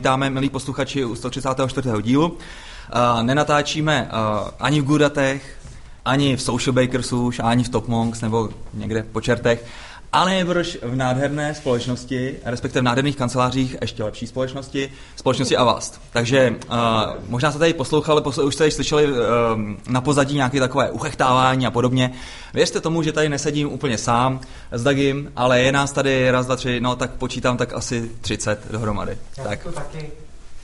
vítáme, milí posluchači, u 134. dílu. Uh, nenatáčíme uh, ani v Gudatech, ani v Social Bakersu, ani v Top Monks nebo někde po čertech, ale nejbrž v nádherné společnosti, respektive v nádherných kancelářích ještě lepší společnosti, společnosti Avast. Takže uh, možná jste tady poslouchali, posl- už jste tady slyšeli uh, na pozadí nějaké takové uchechtávání a podobně. Věřte tomu, že tady nesedím úplně sám s Dagim, ale je nás tady raz, dva, tři, no tak počítám tak asi 30 dohromady. Já tak. to taky.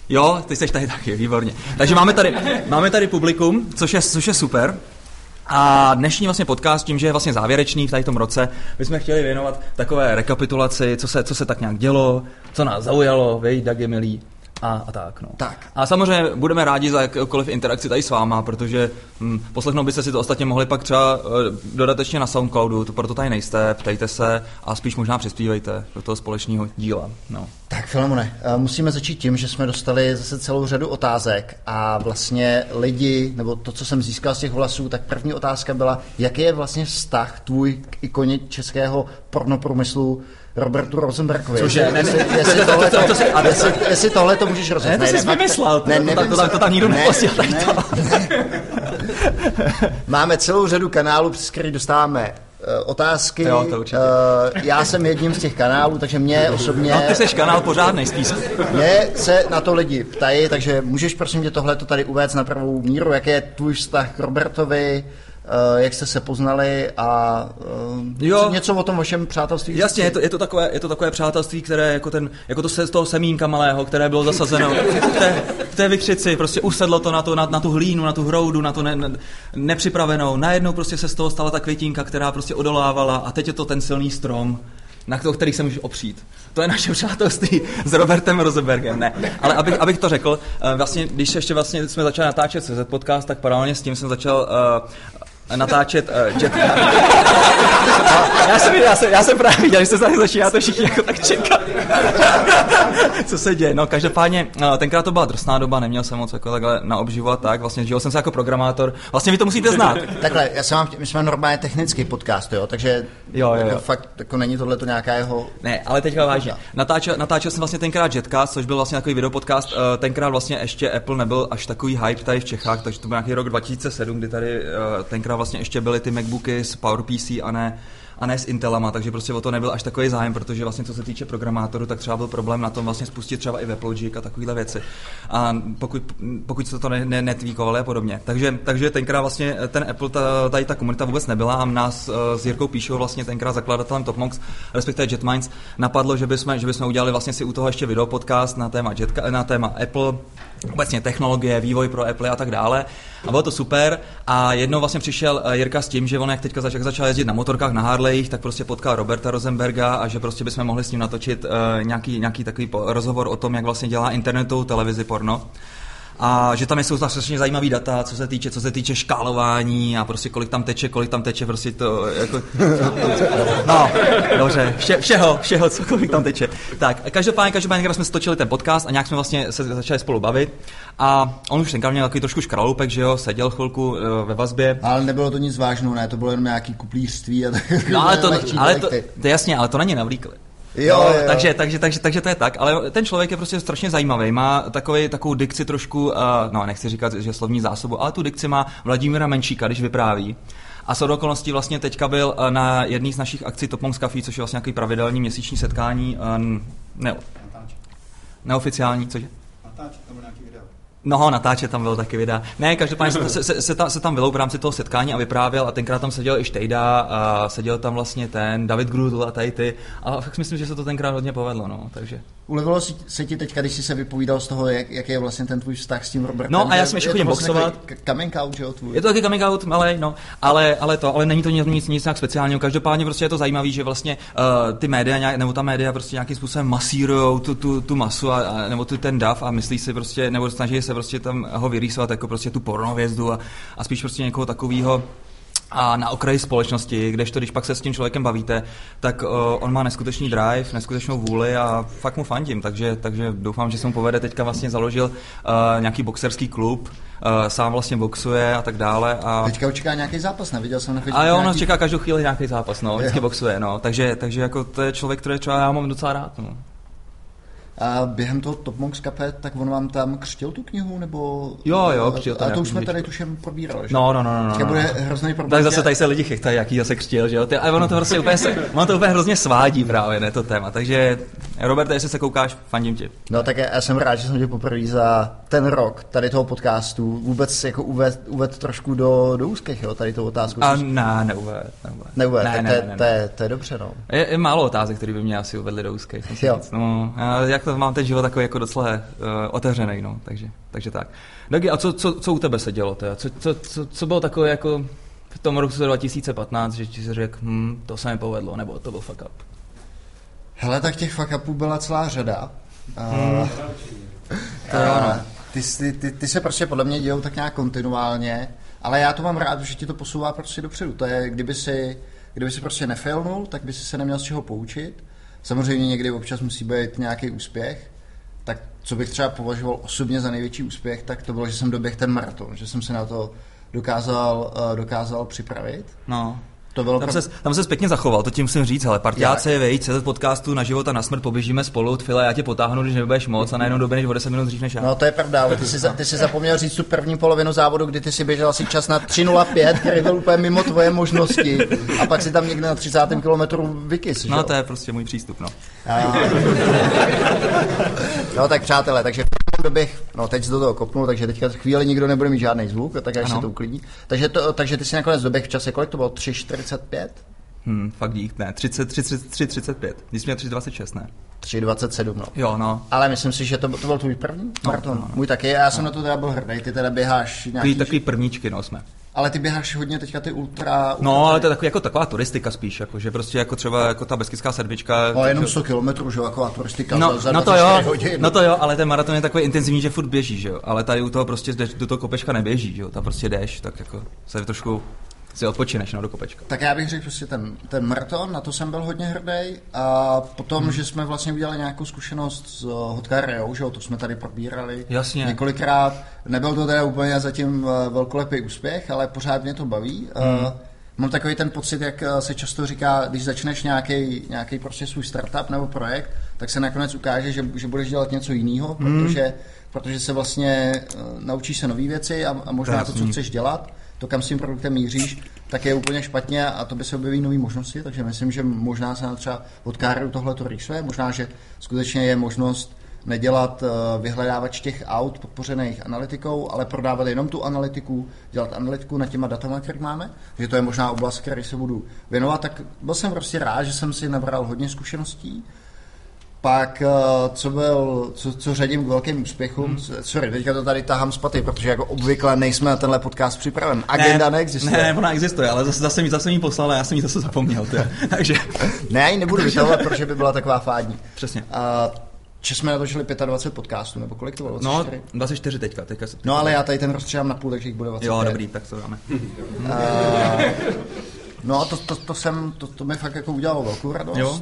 Jo, ty jsi tady taky, výborně. Takže máme tady, máme tady publikum, což je, což je super. A dnešní vlastně podcast, tím, že je vlastně závěrečný v tady tom roce, bychom chtěli věnovat takové rekapitulaci, co se, co se tak nějak dělo, co nás zaujalo, vej, Dagi milý, a, a tak, no. Tak. A samozřejmě budeme rádi za jakoukoliv interakci tady s váma, protože hm, poslechnout byste si to ostatně mohli pak třeba eh, dodatečně na Soundcloudu, to proto tady nejste, ptejte se a spíš možná přispívejte do toho společného díla. No. Tak Filemone, eh, musíme začít tím, že jsme dostali zase celou řadu otázek a vlastně lidi, nebo to, co jsem získal z těch hlasů, tak první otázka byla, jaký je vlastně vztah tvůj k ikoně českého pornoprůmyslu Robertu Rosenbergovi. Cože? Jestli- Ne, ne, jestli- to- jestli to- to- tohle to- to- to- to- a jestli- Jestli tohle to můžeš rozhodnout. Ne, to jsi vymyslel, to- to tam- to tam- to tam nikdo nepustil, tak to. Máme celou řadu kanálů, přes který dostáváme eh, otázky. Jo, to určitě. Eh, já jsem jedním z těch kanálů, takže mě osobně... no, ty jsi kanál pořádnej spíš. Mě se na to lidi ptají, takže můžeš prosím tě tohle tady uvést na pravou míru, jaký je tvůj vztah k Robertovi, jak jste se poznali a eh, Jo. něco o tom vašem přátelství. Jasně, je to, je to, takové, je to takové přátelství, které jako, ten, jako to se z toho semínka malého, které bylo zasazeno v té, v té vykřici, prostě usedlo to na, to, na, na tu hlínu, na tu hroudu, na tu ne, ne, nepřipravenou. Najednou prostě se z toho stala ta květinka, která prostě odolávala a teď je to ten silný strom, na to, který se můžeš opřít. To je naše přátelství s Robertem Rosenbergem, ne. Ale abych, abych to řekl, eh, vlastně, když ještě vlastně jsme začali natáčet CZ podcast, tak paralelně s tím jsem začal uh, natáčet uh, jet... já, jsem, já, jsem, já jsem právě viděl, že se tady začíná to všichni jako tak čekat. Co se děje? No, každopádně, eh, tenkrát to byla drsná doba, neměl jsem moc jako takhle na obživu a tak, vlastně žil jsem se jako programátor. Vlastně vy to musíte znát. Takhle, já jsem vám, my jsme normálně technický podcast, jo, takže Jo, jo, jo. Jako fakt jako není tohle to nějaká jeho... Ne, ale teďka vážně. Natáčel, natáčel jsem vlastně tenkrát Jetcast, což byl vlastně takový videopodcast. eh, Tenkrát vlastně ještě Apple nebyl až takový hype tady v Čechách, takže to byl nějaký rok 2007, kdy tady eh, tenkrát vlastně ještě byly ty MacBooky s PowerPC a ne a ne s Intelama, takže prostě o to nebyl až takový zájem, protože vlastně co se týče programátorů, tak třeba byl problém na tom vlastně spustit třeba i WebLogic a takovéhle věci. A pokud, pokud se to ne, ne, netvíkovali a podobně. Takže, takže tenkrát vlastně ten Apple, ta, tady ta komunita vůbec nebyla a nás eh, s Jirkou Píšou vlastně tenkrát zakladatelem TopMox, respektive JetMinds, napadlo, že bychom, že bychom udělali vlastně si u toho ještě video podcast na téma, Jetka, na téma Apple, obecně technologie, vývoj pro Apple a tak dále. A bylo to super. A jednou vlastně přišel eh, Jirka s tím, že on jak teďka zač- začal jezdit na motorkách na Harleyích, tak prostě potkal Roberta Rosenberga a že prostě bychom mohli s ním natočit uh, nějaký, nějaký takový rozhovor o tom, jak vlastně dělá internetovou televizi porno. A že tam jsou strašně zajímavý data, co se týče, co se týče škálování a prostě kolik tam teče, kolik tam teče, prostě to jako... No, dobře, vše, všeho, všeho, co kolik tam teče. Tak, každopádně, každopádně, když jsme stočili ten podcast a nějak jsme vlastně se začali spolu bavit a on už tenkrát měl takový trošku škraloupek, že jo, seděl chvilku eh, ve vazbě. Ale nebylo to nic vážného, ne, to bylo jenom nějaký kuplířství a tak. No ale to, ale to, to je jasně, ale to na ně navlíkli. Jo, No, jo. Takže, takže, takže, takže to je tak, ale ten člověk je prostě strašně zajímavý, má takový, takovou dikci trošku, uh, no nechci říkat, že slovní zásobu, ale tu dikci má Vladimíra Menšíka, když vypráví. A s okolností vlastně teďka byl eh, na jedné z našich akcí Top Monks Café, což je vlastně nějaký pravidelný měsíční setkání, eh, ne, neoficiální, cože? No, natáčet tam byl taky videa. Ne, každopádně se, se, se, se, tam, se tam vylou v rámci toho setkání a vyprávěl a tenkrát tam seděl i Štejda a seděl tam vlastně ten David Grudl a tady ty. A fakt myslím, že se to tenkrát hodně povedlo, no, takže. Ulevilo se ti teďka, když jsi se vypovídal z toho, jak, jaký je vlastně ten tvůj vztah s tím Robertem? No, a já jsem ještě je to chodím vlastně boxovat. Coming out, že jo, tvůj? Je to taky coming out, malej, no, ale, ale to, ale není to nic, nic, nic nějak speciálního. Každopádně prostě je to zajímavé, že vlastně uh, ty média, nějak, nebo ta média prostě nějakým způsobem masírujou tu, tu, tu masu a, a, nebo tu, ten dav a myslí si prostě, nebo snaží se prostě tam ho vyrýsovat jako prostě tu pornovězdu a, a spíš prostě někoho takového a na okraji společnosti, kdežto když pak se s tím člověkem bavíte, tak uh, on má neskutečný drive, neskutečnou vůli a fakt mu fandím, takže, takže doufám, že se mu povede. Teďka vlastně založil uh, nějaký boxerský klub, uh, sám vlastně boxuje a tak dále. A, Teďka očeká nějaký zápas, neviděl jsem na a jo, ono nějaký... čeká každou chvíli nějaký zápas, no, vždycky Jo. boxuje, no, takže, takže jako to je člověk, který třeba já mám docela rád, no. A během toho Top Monks Cafe, tak on vám tam křtil tu knihu, nebo... Jo, jo, křtil to. A to už jsme tady knížku. tušem probírali, že? No, no, no, no. Teďka no. bude hrozný problém. Tak zase tady se lidi chytají, jaký zase křtil, že jo? Ty- Ale ono to prostě úplně, se, ono to úplně hrozně svádí právě, ne to téma. Takže, Robert, jestli se koukáš, fandím ti. No tak já, jsem rád, že jsem tě poprvé za ten rok tady toho podcastu vůbec jako uved, uved trošku do, do úzkých, jo, tady tou otázku. A ne, neuved, neuved. Neuved, ne, ne, to, je- ne, ne, to, je, to je dobře, no. Je, je málo otázek, které by mě asi uvedly do úzkých. musím Jo. říct. No, já, jak to mám ten život takový jako docela uh, otevřený, no, takže, takže tak. Dogi, a co, co, co, u tebe se dělo? Teda? Co, co, co, co, bylo takové jako v tom roku 2015, že ti řekl, hm, to se mi povedlo, nebo to byl fuck up? Hele, tak těch fuck upů byla celá řada. Hmm. To jo, no. a ty, ty, ty, ty, se prostě podle mě dějou tak nějak kontinuálně, ale já to mám rád, že ti to posouvá prostě dopředu. To je, kdyby si, kdyby si prostě nefailnul, tak by si se neměl z čeho poučit. Samozřejmě někdy občas musí být nějaký úspěch, tak co bych třeba považoval osobně za největší úspěch, tak to bylo, že jsem doběhl ten maraton, že jsem se na to dokázal, eh, dokázal připravit. No. To bylo Tam pro- se, tam se zpětně zachoval, to ti musím říct, ale partiáci, vejď, se podcastu na život a na smrt poběžíme spolu, File, já tě potáhnu, když nebudeš moc a najednou doběhneš o 10 minut dřív než já. No to je pravda, ale ty jsi, ty jsi zapomněl říct tu první polovinu závodu, kdy ty si běžel asi čas na 3.05, který byl úplně mimo tvoje možnosti a pak si tam někde na 30. kilometru vykys, že No jo? to je prostě můj přístup, no. A- No tak přátelé, takže v doběch, no teď jsi do toho kopnul, takže teďka chvíli nikdo nebude mít žádný zvuk, tak až Ano. se to uklidní. Takže, to, takže ty si nakonec doběh v čase, kolik to bylo? 3.45? Hm, fakt dík, ne, 30, 30, 3, 35. Ty jsi měl 3,26, ne? 3.27, no. Jo, no. Ale myslím si, že to, to byl tvůj první maraton. no, no. Můj taky, já jsem na to teda byl hrdý, ty teda běháš Takový, nějaký, takový prvníčky, no jsme. Ale ty běháš hodně teďka ty ultra... ultra No, ale to je takový, jako taková turistika spíš, jako, že prostě jako třeba jako ta beskidská sedmička. No, jenom že- 100 kilometrů, že jo, jako turistika No, za, za no to 24 jo, hodin. no to jo, ale ten maraton je takový intenzivní, že furt běží, že jo. Ale tady u toho prostě jdeš, do toho kopečka neběží, že jo. Tam prostě jdeš, tak jako se trošku si odpočineš no, do kopečka. Tak já bych řekl prostě ten, ten maraton, na to jsem byl hodně hrdý. A potom, hmm. že jsme vlastně udělali nějakou zkušenost s uh, Hotka Rio, že jo, to jsme tady probírali Jasně. několikrát. Nebyl to teda úplně zatím uh, velkolepý úspěch, ale pořád mě to baví. Hmm. Uh, mám takový ten pocit, jak se často říká, když začneš nějaký, nějaký prostě svůj startup nebo projekt, tak se nakonec ukáže, že, že budeš dělat něco jiného, hmm. protože, protože se vlastně uh, naučíš se nové věci a, a možná to, co chceš dělat, to, kam s tím produktem míříš, tak je úplně špatně a to by se objeví nové možnosti, takže myslím, že možná se třeba od Káru tohle to rýsuje, možná, že skutečně je možnost nedělat uh, vyhledávač těch aut podpořených analytikou, ale prodávat jenom tu analytiku, dělat analytiku nad těma datama, které máme, že to je možná oblast, které se budu věnovat, tak byl jsem prostě rád, že jsem si nabral hodně zkušeností, pak, eh, co, byl, co, co řadím k velkým úspěchům, hmm. sorry, teďka to tady tahám z paty, protože jako obvykle nejsme na tenhle podcast připraven. Agenda ne, neexistuje. Ne, ona existuje, ale zase, zase mi zase mi poslala, já jsem ji zase zapomněl. Tě. Takže, ne, já ji nebudu vytahovat, protože by byla taková fádní. přesně. A, že jsme natočili 25 podcastů, nebo kolik to bylo? No, 24? 24 teďka. teďka se, no ale já tady ten rozstřelám na půl, takže jich bude 25. Jo, dobrý, tak to dáme. No a to, to, to, jsem, to, to mi fakt jako udělalo velkou radost. Jo.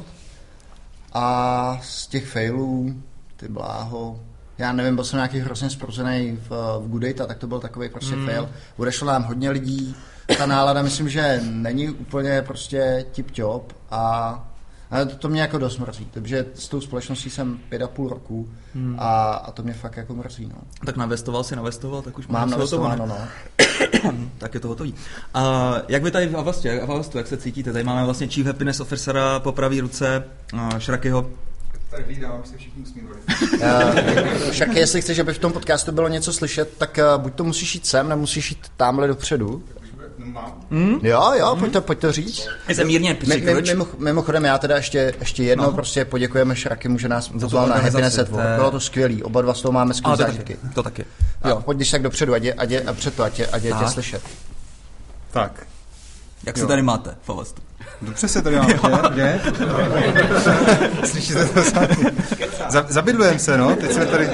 A z těch failů, ty bláho, já nevím, byl jsem nějaký hrozně spruzený v, v Good Data, tak to byl takový prostě mm. fail. Odešlo nám hodně lidí, ta nálada myslím, že není úplně prostě tip-top a ale to, to mě jako dost mrzí, takže s tou společností jsem pět a půl roku hmm. a, a to mě fakt jako mrzí, no. Tak navestoval si, navestoval, tak už Mám navestováno, no. tak je to hotový. A jak vy tady v Avastu, jak, v Avastu, jak se cítíte? Tady máme vlastně Chief Happiness Officera po pravé ruce, uh, Šrakyho. Tady hlídám, aby se všichni usmívali. Uh, však jestli chceš, aby v tom podcastu bylo něco slyšet, tak uh, buď to musíš jít sem, nemusíš jít tamhle dopředu. No. Hmm? Jo, jo, pojď to, pojď to říct. Je se mírně mimo, mimochodem, já teda ještě, ještě jednou No. prostě poděkujeme Šrakimu, že nás pozval na Happiness at to Work. je- Bylo to skvělý, oba dva z toho máme A skvělé to zážitky. taky. To taky. A Jo. pojď když tak dopředu, ať je, ať je, a před to, ať je, ať je tě slyšet. Tak. Jak se Jo. tady máte v Avastu? Dobře se tady máme, že? Slyšíte to sami? Za, zabydlujeme se, no. Teď jsme, tady,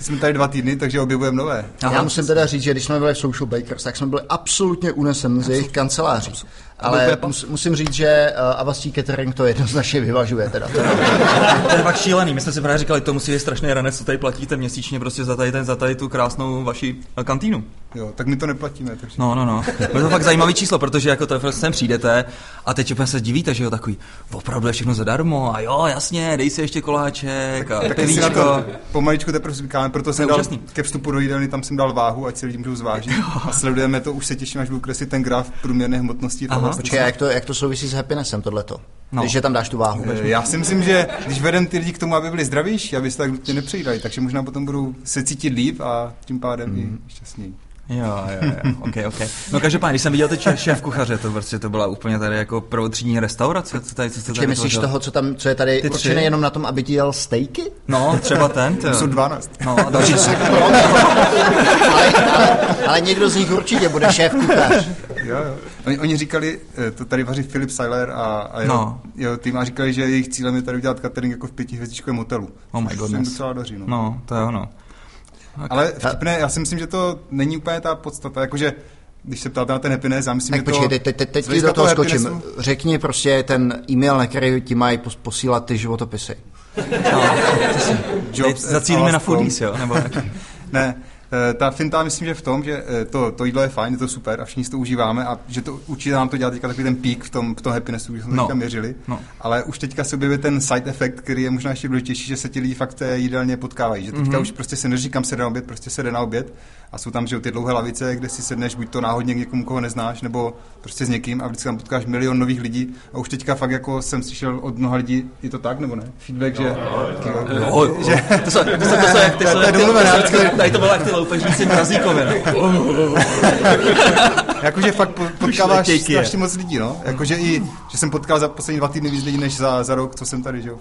jsme tady dva týdny, takže objevujeme nové. Já musím teda říct, že když jsme byli v Social Bakers, tak jsme byli absolutně unesen z jejich kanceláří. Ale mus, musím říct, že uh, Avastí Catering to jednoznačně vyvažuje. Teda. to je fakt šílený. My jsme si právě říkali, to musí být strašný ranec, co tady platíte měsíčně prostě za tady, ten, za tady tu krásnou vaši eh, kantýnu. Jo, tak my to neplatíme. Takže... No, no, no. Je to fakt zajímavý číslo, protože jako to sem přijdete a teď úplně se divíte, že jo, takový, opravdu je všechno zadarmo a jo, jasně, dej si ještě koláček a tak, tak to pomaličku teprve zvykáme, proto jsem dal ke vstupu do jídelny, tam jsem dal váhu, ať si lidi můžou zvážit. A sledujeme to, už se těším, až budu kreslit ten graf průměrné hmotnosti. Aha, počkej, jak to, jak to souvisí s happinessem tohleto? No. Když tam dáš tu váhu. Eh, já si myslím, že když vedem ty lidi k tomu, aby byli zdravější, aby se tak nutně nepřejídali, takže možná potom budou se cítit líp a tím pádem mm. i šťastněji. Jo, jo, jo, ok, ok. No každopádně, když jsem viděl ty šéf kuchaře, to prostě to byla úplně tady jako prvotřídní restaurace, co tady, co se tady myslíš toho, co tam, co je tady ty určené jenom na tom, aby ti dělal stejky? No, třeba ten. To jsou 12. No, a další ale, ale, ale, někdo z nich určitě bude šéf kuchař. Jo, jo. Oni, oni říkali, eh, to tady vaří Philip Seiler a, a jeho, no. jeho tým a říkali, že jejich cílem je tady udělat catering jako v pětihvězdičkovém hotelu. Oh my goodness. docela daří, no. no, to je ono. Okay. Ale vtipné, já si myslím, že to není úplně ta podstata, jakože když se ptáte na ten happiness, já myslím, tak že počkej, to... teď, teď, teď ti do toho skočím. Happinessu... Řekni prostě ten e-mail, na který ti mají posílat ty životopisy. No, Jobs, zacílíme na foodies, jo? Nebo ne, ta finta myslím, že v tom, že eh, to, to jídlo je fajn, je to super a všichni si to užíváme a že to určitě nám to dělá teďka takový ten pík v tom, v tom happinessu, když jsme no. teďka měřili. No. Ale už teďka se objevuje ten side effect, který je možná ještě důležitější, že se ti lidi fakt jídelně potkávají. Že teďka mm-hmm. už prostě se neříkám se na oběd, prostě se jde na oběd a jsou tam že ty dlouhé lavice, kde si sedneš buď to náhodně k někomu, koho neznáš, nebo prostě s někým a vždycky tam potkáš milion nových lidí. A už teďka fakt jako jsem slyšel od mnoha lidí, je to tak nebo ne? Feedback, že... To jsou, to jsou, to jsou, jak ty, to, tady to bylo jak ty loupežníci mrazíkové. Jakože fakt potkáváš strašně moc lidí, no. Jakože i, že jsem potkal za poslední dva týdny víc lidí, než za, za rok, co jsem tady, že jo,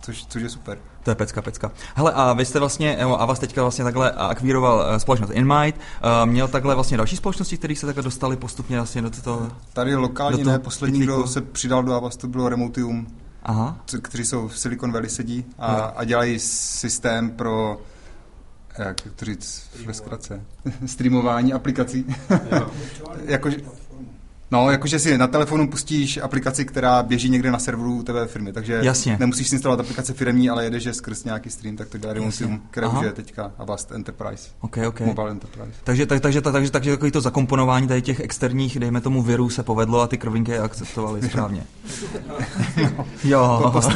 což, což je super. To je pecka, pecka. Hele, a vy jste vlastně, a vás teďka vlastně takhle akvíroval eh, společnost InMight, uh, měl takhle vlastně další společnosti, které se takhle dostali postupně vlastně do toho... Tady lokálně ne, poslední, kdo se přidal do Avast, to bylo Remotium, Aha. kteří jsou v Silicon Valley sedí a, a dělají systém pro jak to říct ve zkratce, streamování aplikací. Jakože, No, jakože si na telefonu pustíš aplikaci, která běží někde na serveru tvé firmy, takže Jasně. nemusíš si instalovat aplikace firmní, ale jedeš skrz nějaký stream, tak to dělá Remotium, které už je teďka Avast Enterprise. Okay, okay. Mobile Enterprise. Takže, tak, takže, takže, takže, takže takový to zakomponování tady těch externích, dejme tomu virů, se povedlo a ty krovinky je akceptovali správně. no, jo. To, to,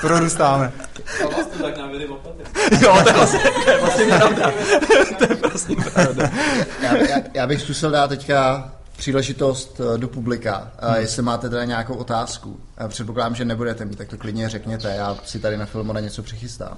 prorůstáme. Jo, to je vlastně, to je vlastně pravda. to je vlastně pravda. Já, já, já bych zkusil dát teďka příležitost eh, do publika, hmm. jestli máte teda nějakou otázku. Předpokládám, že nebudete mít, tak to klidně řekněte, já si tady na filmu na něco přichystám.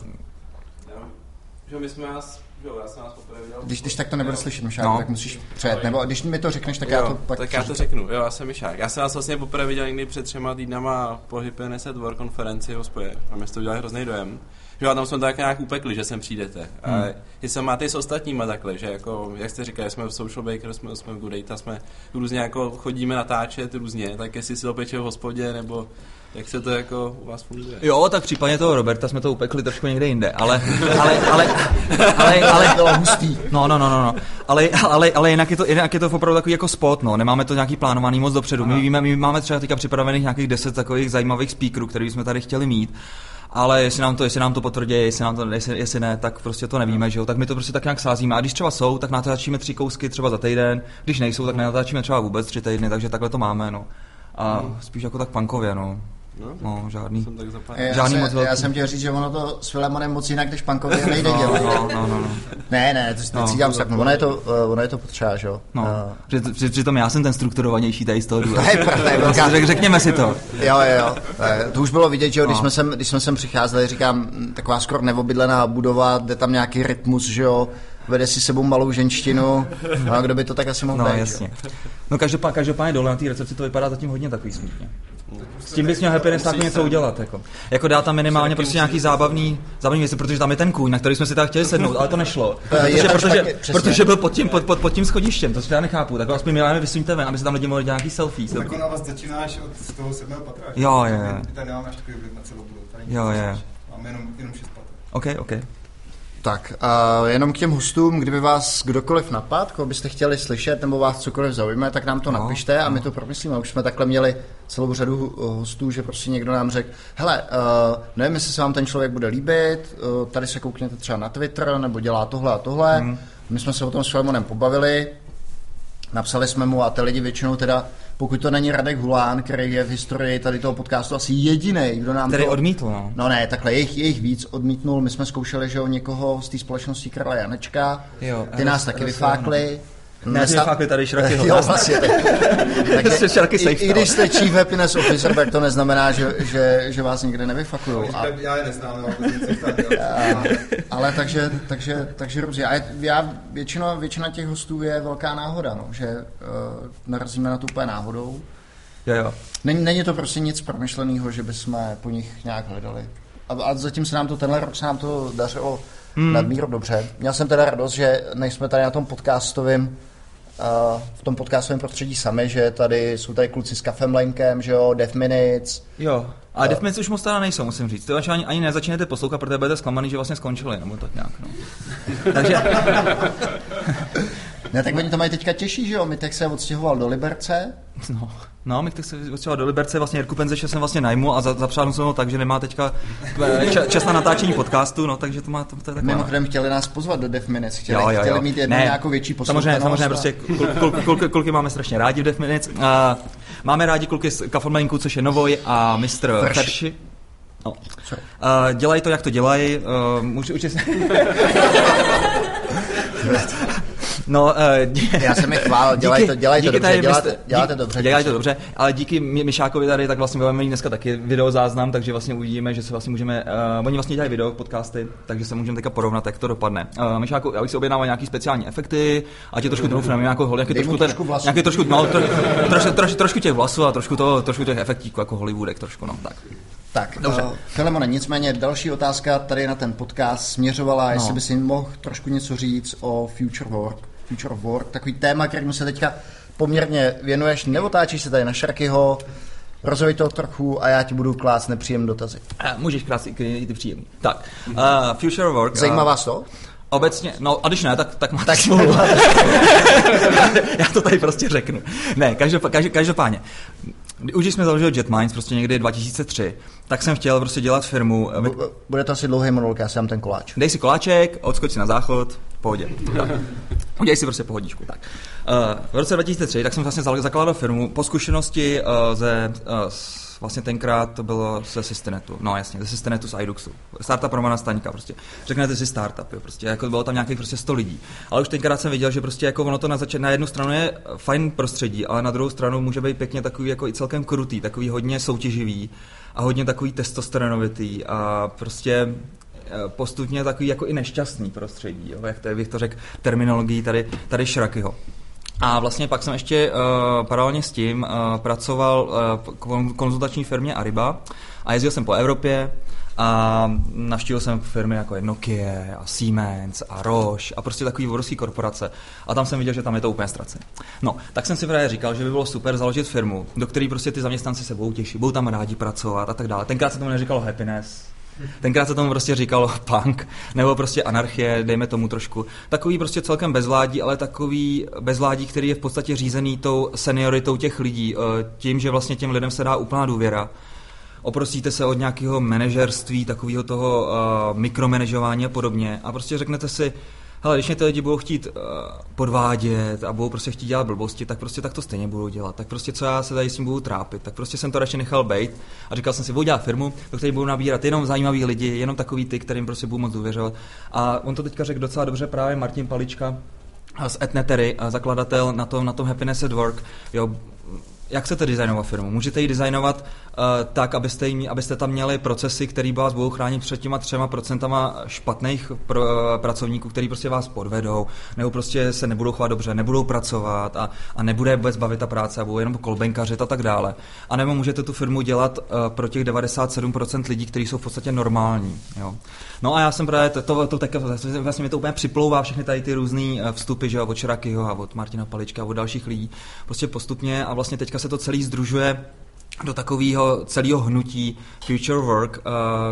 Jo, my jsme vás Jo, já jsem vás poprvé viděl. Když, když tak to nebude slyšet, Myšák, no. tak musíš přejet. Nebo když mi to řekneš, tak jo, já to pak... Tak já to řeknu. Jo, já jsem Myšák. Já jsem vás vlastně poprvé viděl někdy před třema týdnama po Hypeneset War konferenci v hospodě. A mě to udělal hrozný dojem. Že tam jsme to tak nějak upekli, že sem přijdete. A hmm. jestli máte i s ostatníma takhle, že jako, jak jste říkali, jsme v Social Baker, jsme, jsme v Good Data, jsme různě jako chodíme natáčet různě, tak jestli si to peče v hospodě, nebo jak se to jako u vás funguje? Jo, tak případně toho Roberta jsme to upekli trošku někde jinde, ale, ale, ale, ale, ale, bylo hustý. No, no, no, no, no. Ale, ale, ale jinak, je to, jinak je to opravdu takový jako spot, no. Nemáme to nějaký plánovaný moc dopředu. My, víme, my máme třeba teďka připravených nějakých deset takových zajímavých speakerů, který jsme tady chtěli mít ale jestli nám to, jestli nám to potvrdí, jestli, nám to, jestli, jestli ne, tak prostě to nevíme, že jo? tak my to prostě tak nějak sázíme. A když třeba jsou, tak natáčíme tři kousky třeba za týden, když nejsou, tak nenatáčíme třeba vůbec tři týdny, takže takhle to máme, no. A spíš jako tak punkově, no. No, no žádný. Jsem tak já, žádný se, moc velký. já jsem chtěl říct, že ono to s Filemonem moc jinak než punkově nejde no, dělat. No, no, no, no. Ne, ne, to no, říkám no, ono je to, uh, ono je to potřeba, že jo. No, uh, při, přitom já jsem ten strukturovanější tady z toho důvodu. Řek, řekněme si to. Jo, jo, jo. To už bylo vidět, že jo, když, no. jsme sem, když jsme sem přicházeli, říkám, taková skoro neobydlená budova, jde tam nějaký rytmus, že jo, vede si sebou malou ženštinu, no a kdo by to tak asi mohl No, být, jasně. No každopádně, každopádně dole na té recepci to vypadá zatím hodně takový smutně. S tím bys měl happiness tak něco udělat. Jako. jako dá tam minimálně prostě nějaký zábavný, zábavný věci, protože tam je ten kůň, na který jsme si tak chtěli sednout, ale to nešlo. Protože, protože, protože byl pod tím, pod, pod, pod tím schodištěm, to si já nechápu. Tak aspoň milé vysuňte ven, aby se tam lidi mohli dělat nějaký selfie. Tak ona vás začínáš od toho sedmého patra. Jo, jo. Tady nemáme až takový na celou budovu. Jo, jo. Máme jenom, jenom šest patr. OK, OK. Tak, a jenom k těm hostům, kdyby vás kdokoliv napad, koho byste chtěli slyšet, nebo vás cokoliv zaujme, tak nám to no, napište a my to promyslíme. Už jsme takhle měli celou řadu hostů, že prostě někdo nám řekl, hele, uh, nevím, jestli se vám ten člověk bude líbit, uh, tady se koukněte třeba na Twitter, nebo dělá tohle a tohle. Hmm. My jsme se o tom s Filmonem pobavili, napsali jsme mu a ty lidi většinou teda pokud to není Radek Hulán, který je v historii tady toho podcastu asi jediný, kdo nám který to... odmítl, no. No ne, takhle, jejich, jejich víc odmítnul. My jsme zkoušeli, že o někoho z té společnosti Karla Janečka, jo, ty nás taky vyfákli. No. Ne, jsme fakt tady šraky Jo, vlastně. Takže, šraky i, I když jste Chief Happiness Officer, tak to neznamená, že, že, že vás nikdy nevyfakují. A... Já je neznám, ale, ale takže, takže, takže různě. A já, většina, většina těch hostů je velká náhoda, no, že uh, narazíme na to úplně náhodou. Jo, jo. Není, není to prostě nic promyšleného, že bychom po nich nějak hledali. A, a zatím se nám to, tenhle rok se nám to dařilo hmm. nadmíru dobře. Měl jsem teda radost, že nejsme tady na tom podcastovém v tom podcastovém prostředí sami, že tady jsou tady kluci s Kafem Lenkem, že jo, Death Minutes. Jo, a Death Minutes už moc teda nejsou, musím říct. To ani, ani nezačínáte poslouchat, protože budete zklamaný, že vlastně skončili, nebo tak nějak, no. Takže... ne, tak oni to mají teďka těžší, že jo? Mitek se odstěhoval do Liberce. No, no Mitek se odstěhoval do Liberce, vlastně Jirku Penzeše jsem vlastně najmu a za, zapřádnu jsem ho tak, že nemá teďka eh, čas na natáčení podcastu, no, takže to má to, to je taková... Mimochodem chtěli nás pozvat do Death Minutes, chtěli, jo, jo, jo. chtěli mít jednu ne, nějakou větší Samozřejmě, samozřejmě, prostě kul, kul, kul, kulky máme strašně rádi v Death Minutes. Uh, máme rádi kluky z Kaformelinku, což je Novoj a mistr Ferši. No. Uh, dělají to, jak to dělají. Uh, můžu určitě... No, uh, Já jsem je chválil, dělají to, dělaj to dobře, děláte, děláte dobře. Dělají to dobře, ale díky Mišákovi tady, tak vlastně budeme mít dneska taky video záznam, takže vlastně uvidíme, že se vlastně můžeme, uh, oni vlastně dělají video, podcasty, takže se můžeme teďka porovnat, jak to dopadne. Uh, Mišáku, já bych si objednával nějaký speciální efekty, a ti trošku troufneme, nějakou, nějaký trošku, ten, nějaký trošku, no, tro, troš, troš, trošku těch vlasů a trošku, to, trošku těch efektíků, jako Hollywoodek trošku, no, tak. Tak, Dobře. Uh, Filemone, nicméně další otázka tady na ten podcast směřovala, no. jestli by si mohl trošku něco říct o Future Work. Future of Work, takový téma, kterému se teďka poměrně věnuješ, neotáčíš se tady na Šarkyho, rozhovej to trochu a já ti budu klást nepříjemné dotazy. A můžeš klást i ty příjemný. Tak, uh, Future of Work. Zajímá uh, vás to? Obecně, no a když ne, tak, tak máte tak smlouvu. já to tady prostě řeknu. Ne, každopádně, každopádně už jsme založili JetMinds prostě někdy 2003, tak jsem chtěl prostě dělat firmu. Bude to asi dlouhý monolog, já si dám ten koláč. Dej si koláček, odskoč si na záchod, pohodě. Udělej si prostě pohodičku. Tak. Uh, v roce 2003 tak jsem vlastně zakládal firmu po zkušenosti uh, ze uh, vlastně tenkrát to bylo ze Systenetu, no jasně, ze Systenetu z iDuxu. Startup Romana Staňka, prostě. Řeknete si startup, jo, prostě, jako bylo tam nějakých prostě 100 lidí. Ale už tenkrát jsem viděl, že prostě jako ono to na, zač- na jednu stranu je fajn prostředí, ale na druhou stranu může být pěkně takový jako i celkem krutý, takový hodně soutěživý a hodně takový testosteronovitý a prostě eh, postupně takový jako i nešťastný prostředí, jo, jak bych to řekl terminologií tady, tady Šrakyho. A vlastně pak jsem ještě uh, paralelně s tím uh, pracoval uh, v konzultační firmě Ariba a jezdil jsem po Evropě a navštívil jsem firmy jako je Nokia a Siemens a Roche a prostě takový obrovský korporace. A tam jsem viděl, že tam je to úplně ztracené. No, tak jsem si právě říkal, že by bylo super založit firmu, do které prostě ty zaměstnanci se budou těšit, budou tam rádi pracovat a tak dále. Tenkrát se tomu neříkalo happiness, Tenkrát se tomu prostě říkalo punk, nebo prostě anarchie, dejme tomu trošku. Takový prostě celkem bezvládí, ale takový bezvládí, který je v podstatě řízený tou senioritou těch lidí, eh, tím, že vlastně těm lidem se dá úplná důvěra. Oprostíte se od nějakého manažerství, takového toho uh, mikromanežování a podobně a prostě řeknete si, hele, když mě ty lidi budou chtít uh, podvádět a budou prostě chtít dělat blbosti, tak prostě tak to stejně budou dělat. Tak prostě co já se tady s tím budu trápit, tak prostě jsem to radši nechal být a říkal jsem si, budu dělat firmu, do které budu nabírat jenom zajímavý lidi, jenom takový ty, kterým prostě budu moc důvěřovat. A on to teďka řekl docela dobře právě Martin Palička, z Etnetery, zakladatel na tom, na tom Happiness at Work. Jo, jak chcete designovat firmu? Můžete ji designovat uh, tak, abyste, jí, abyste tam měli procesy, které vás budou chránit před těma třema procentama špatných pro, uh, pracovníků, který prostě vás podvedou, nebo prostě se nebudou chovat dobře, nebudou pracovat a, a nebude vůbec bavit ta práce a budou jenom kolbenkařit a tak dále. A nebo můžete tu firmu dělat uh, pro těch 97% lidí, kteří jsou v podstatě normální. Jo. No a já jsem právě, to, to, to, to vlastně mi to úplně připlouvá všechny tady ty různé vstupy, že jo, od Širakyho a od Martina Palička a od dalších lidí, prostě postupně a vlastně teďka se to celý združuje do takového celého hnutí Future Work, uh,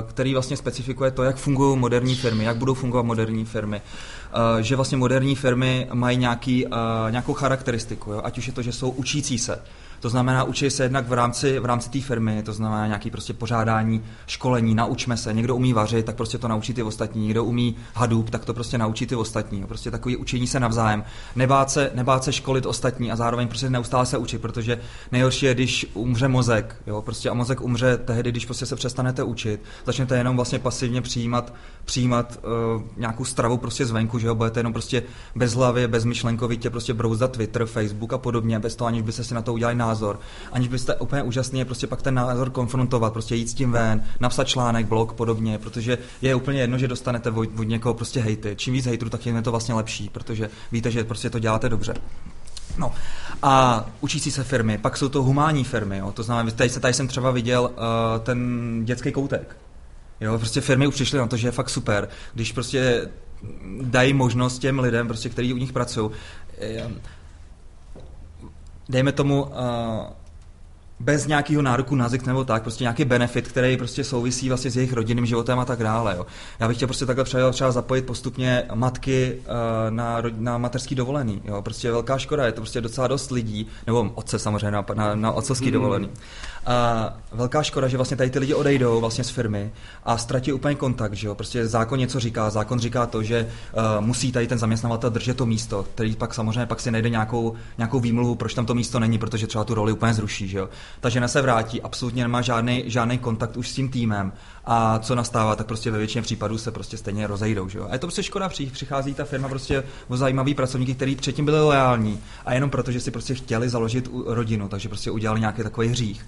který vlastně specifikuje to, jak fungují moderní firmy, jak budou fungovat moderní firmy. Uh, že vlastně moderní firmy mají nějaký, uh, nějakou charakteristiku, jo? ať už je to, že jsou učící se, to znamená, učí se jednak v rámci, v rámci té firmy, to znamená nějaký prostě pořádání, školení, naučme se. Někdo umí vařit, tak prostě to naučí ty ostatní. Někdo umí Hadoop, tak to prostě naučí ty ostatní. Prostě takový učení se navzájem. Nebát se, nebát se školit ostatní a zároveň prostě neustále se učit, protože nejhorší je, když umře mozek. Jo? Prostě a mozek umře tehdy, když prostě se přestanete učit. Začnete jenom vlastně pasivně přijímat, přijímat uh, nějakou stravu prostě zvenku, že jo? budete jenom prostě bez hlavy, bez myšlenkovitě prostě brouzdat Twitter, Facebook a podobně, bez toho, aniž byste si na to udělali názor, aniž byste úplně úžasný je prostě pak ten názor konfrontovat, prostě jít s tím ven, napsat článek, blog, podobně, protože je úplně jedno, že dostanete od, od někoho prostě hejty. Čím víc hejtů, tak tím je to vlastně lepší, protože víte, že prostě to děláte dobře. No a učící se firmy, pak jsou to humánní firmy, jo? to znamená, tady, tady jsem třeba viděl uh, ten dětský koutek. Jo, prostě firmy už přišly na to, že je fakt super, když prostě dají možnost těm lidem, prostě, kteří u nich pracují, dejme tomu, uh, bez nějakého nároku na zysk nebo tak, prostě nějaký benefit, který prostě souvisí vlastně s jejich rodinným životem a tak dále. Jo. Já bych chtěl prostě takhle třeba, třeba zapojit postupně matky uh, na, na mateřský dovolený. Jo. Prostě velká škoda, je to prostě docela dost lidí, nebo otce samozřejmě na, na, na otcovský mm. dovolený. A velká škoda, že vlastně tady ty lidi odejdou vlastně z firmy a ztratí úplně kontakt, že jo? Prostě zákon něco říká, zákon říká to, že uh, musí tady ten zaměstnavatel držet to místo, který pak samozřejmě pak si najde nějakou, nějakou výmluvu, proč tam to místo není, protože třeba tu roli úplně zruší, že jo? Ta žena se vrátí, absolutně nemá žádný, žádný kontakt už s tím týmem a co nastává, tak prostě ve většině případů se prostě stejně rozejdou, že jo? A je to prostě škoda, přichází ta firma prostě o zajímavý pracovníky, kteří předtím byli loajální a jenom proto, že si prostě chtěli založit rodinu, takže prostě udělali nějaký takový hřích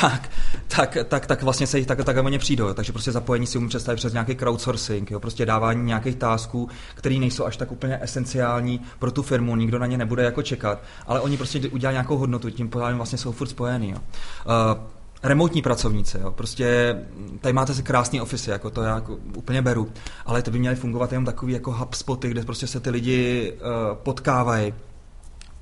tak, tak, tak, tak vlastně se jich tak, tak oni přijdou. Takže prostě zapojení si umí představit přes nějaký crowdsourcing, jo? prostě dávání nějakých tásků, které nejsou až tak úplně esenciální pro tu firmu, nikdo na ně nebude jako čekat, ale oni prostě udělají nějakou hodnotu, tím pádem vlastně jsou furt spojený. Jo? Uh, remotní pracovníci, jo. prostě tady máte si krásný ofisy, jako to já jako úplně beru, ale to by měly fungovat jenom takový jako hub spoty, kde prostě se ty lidi uh, potkávají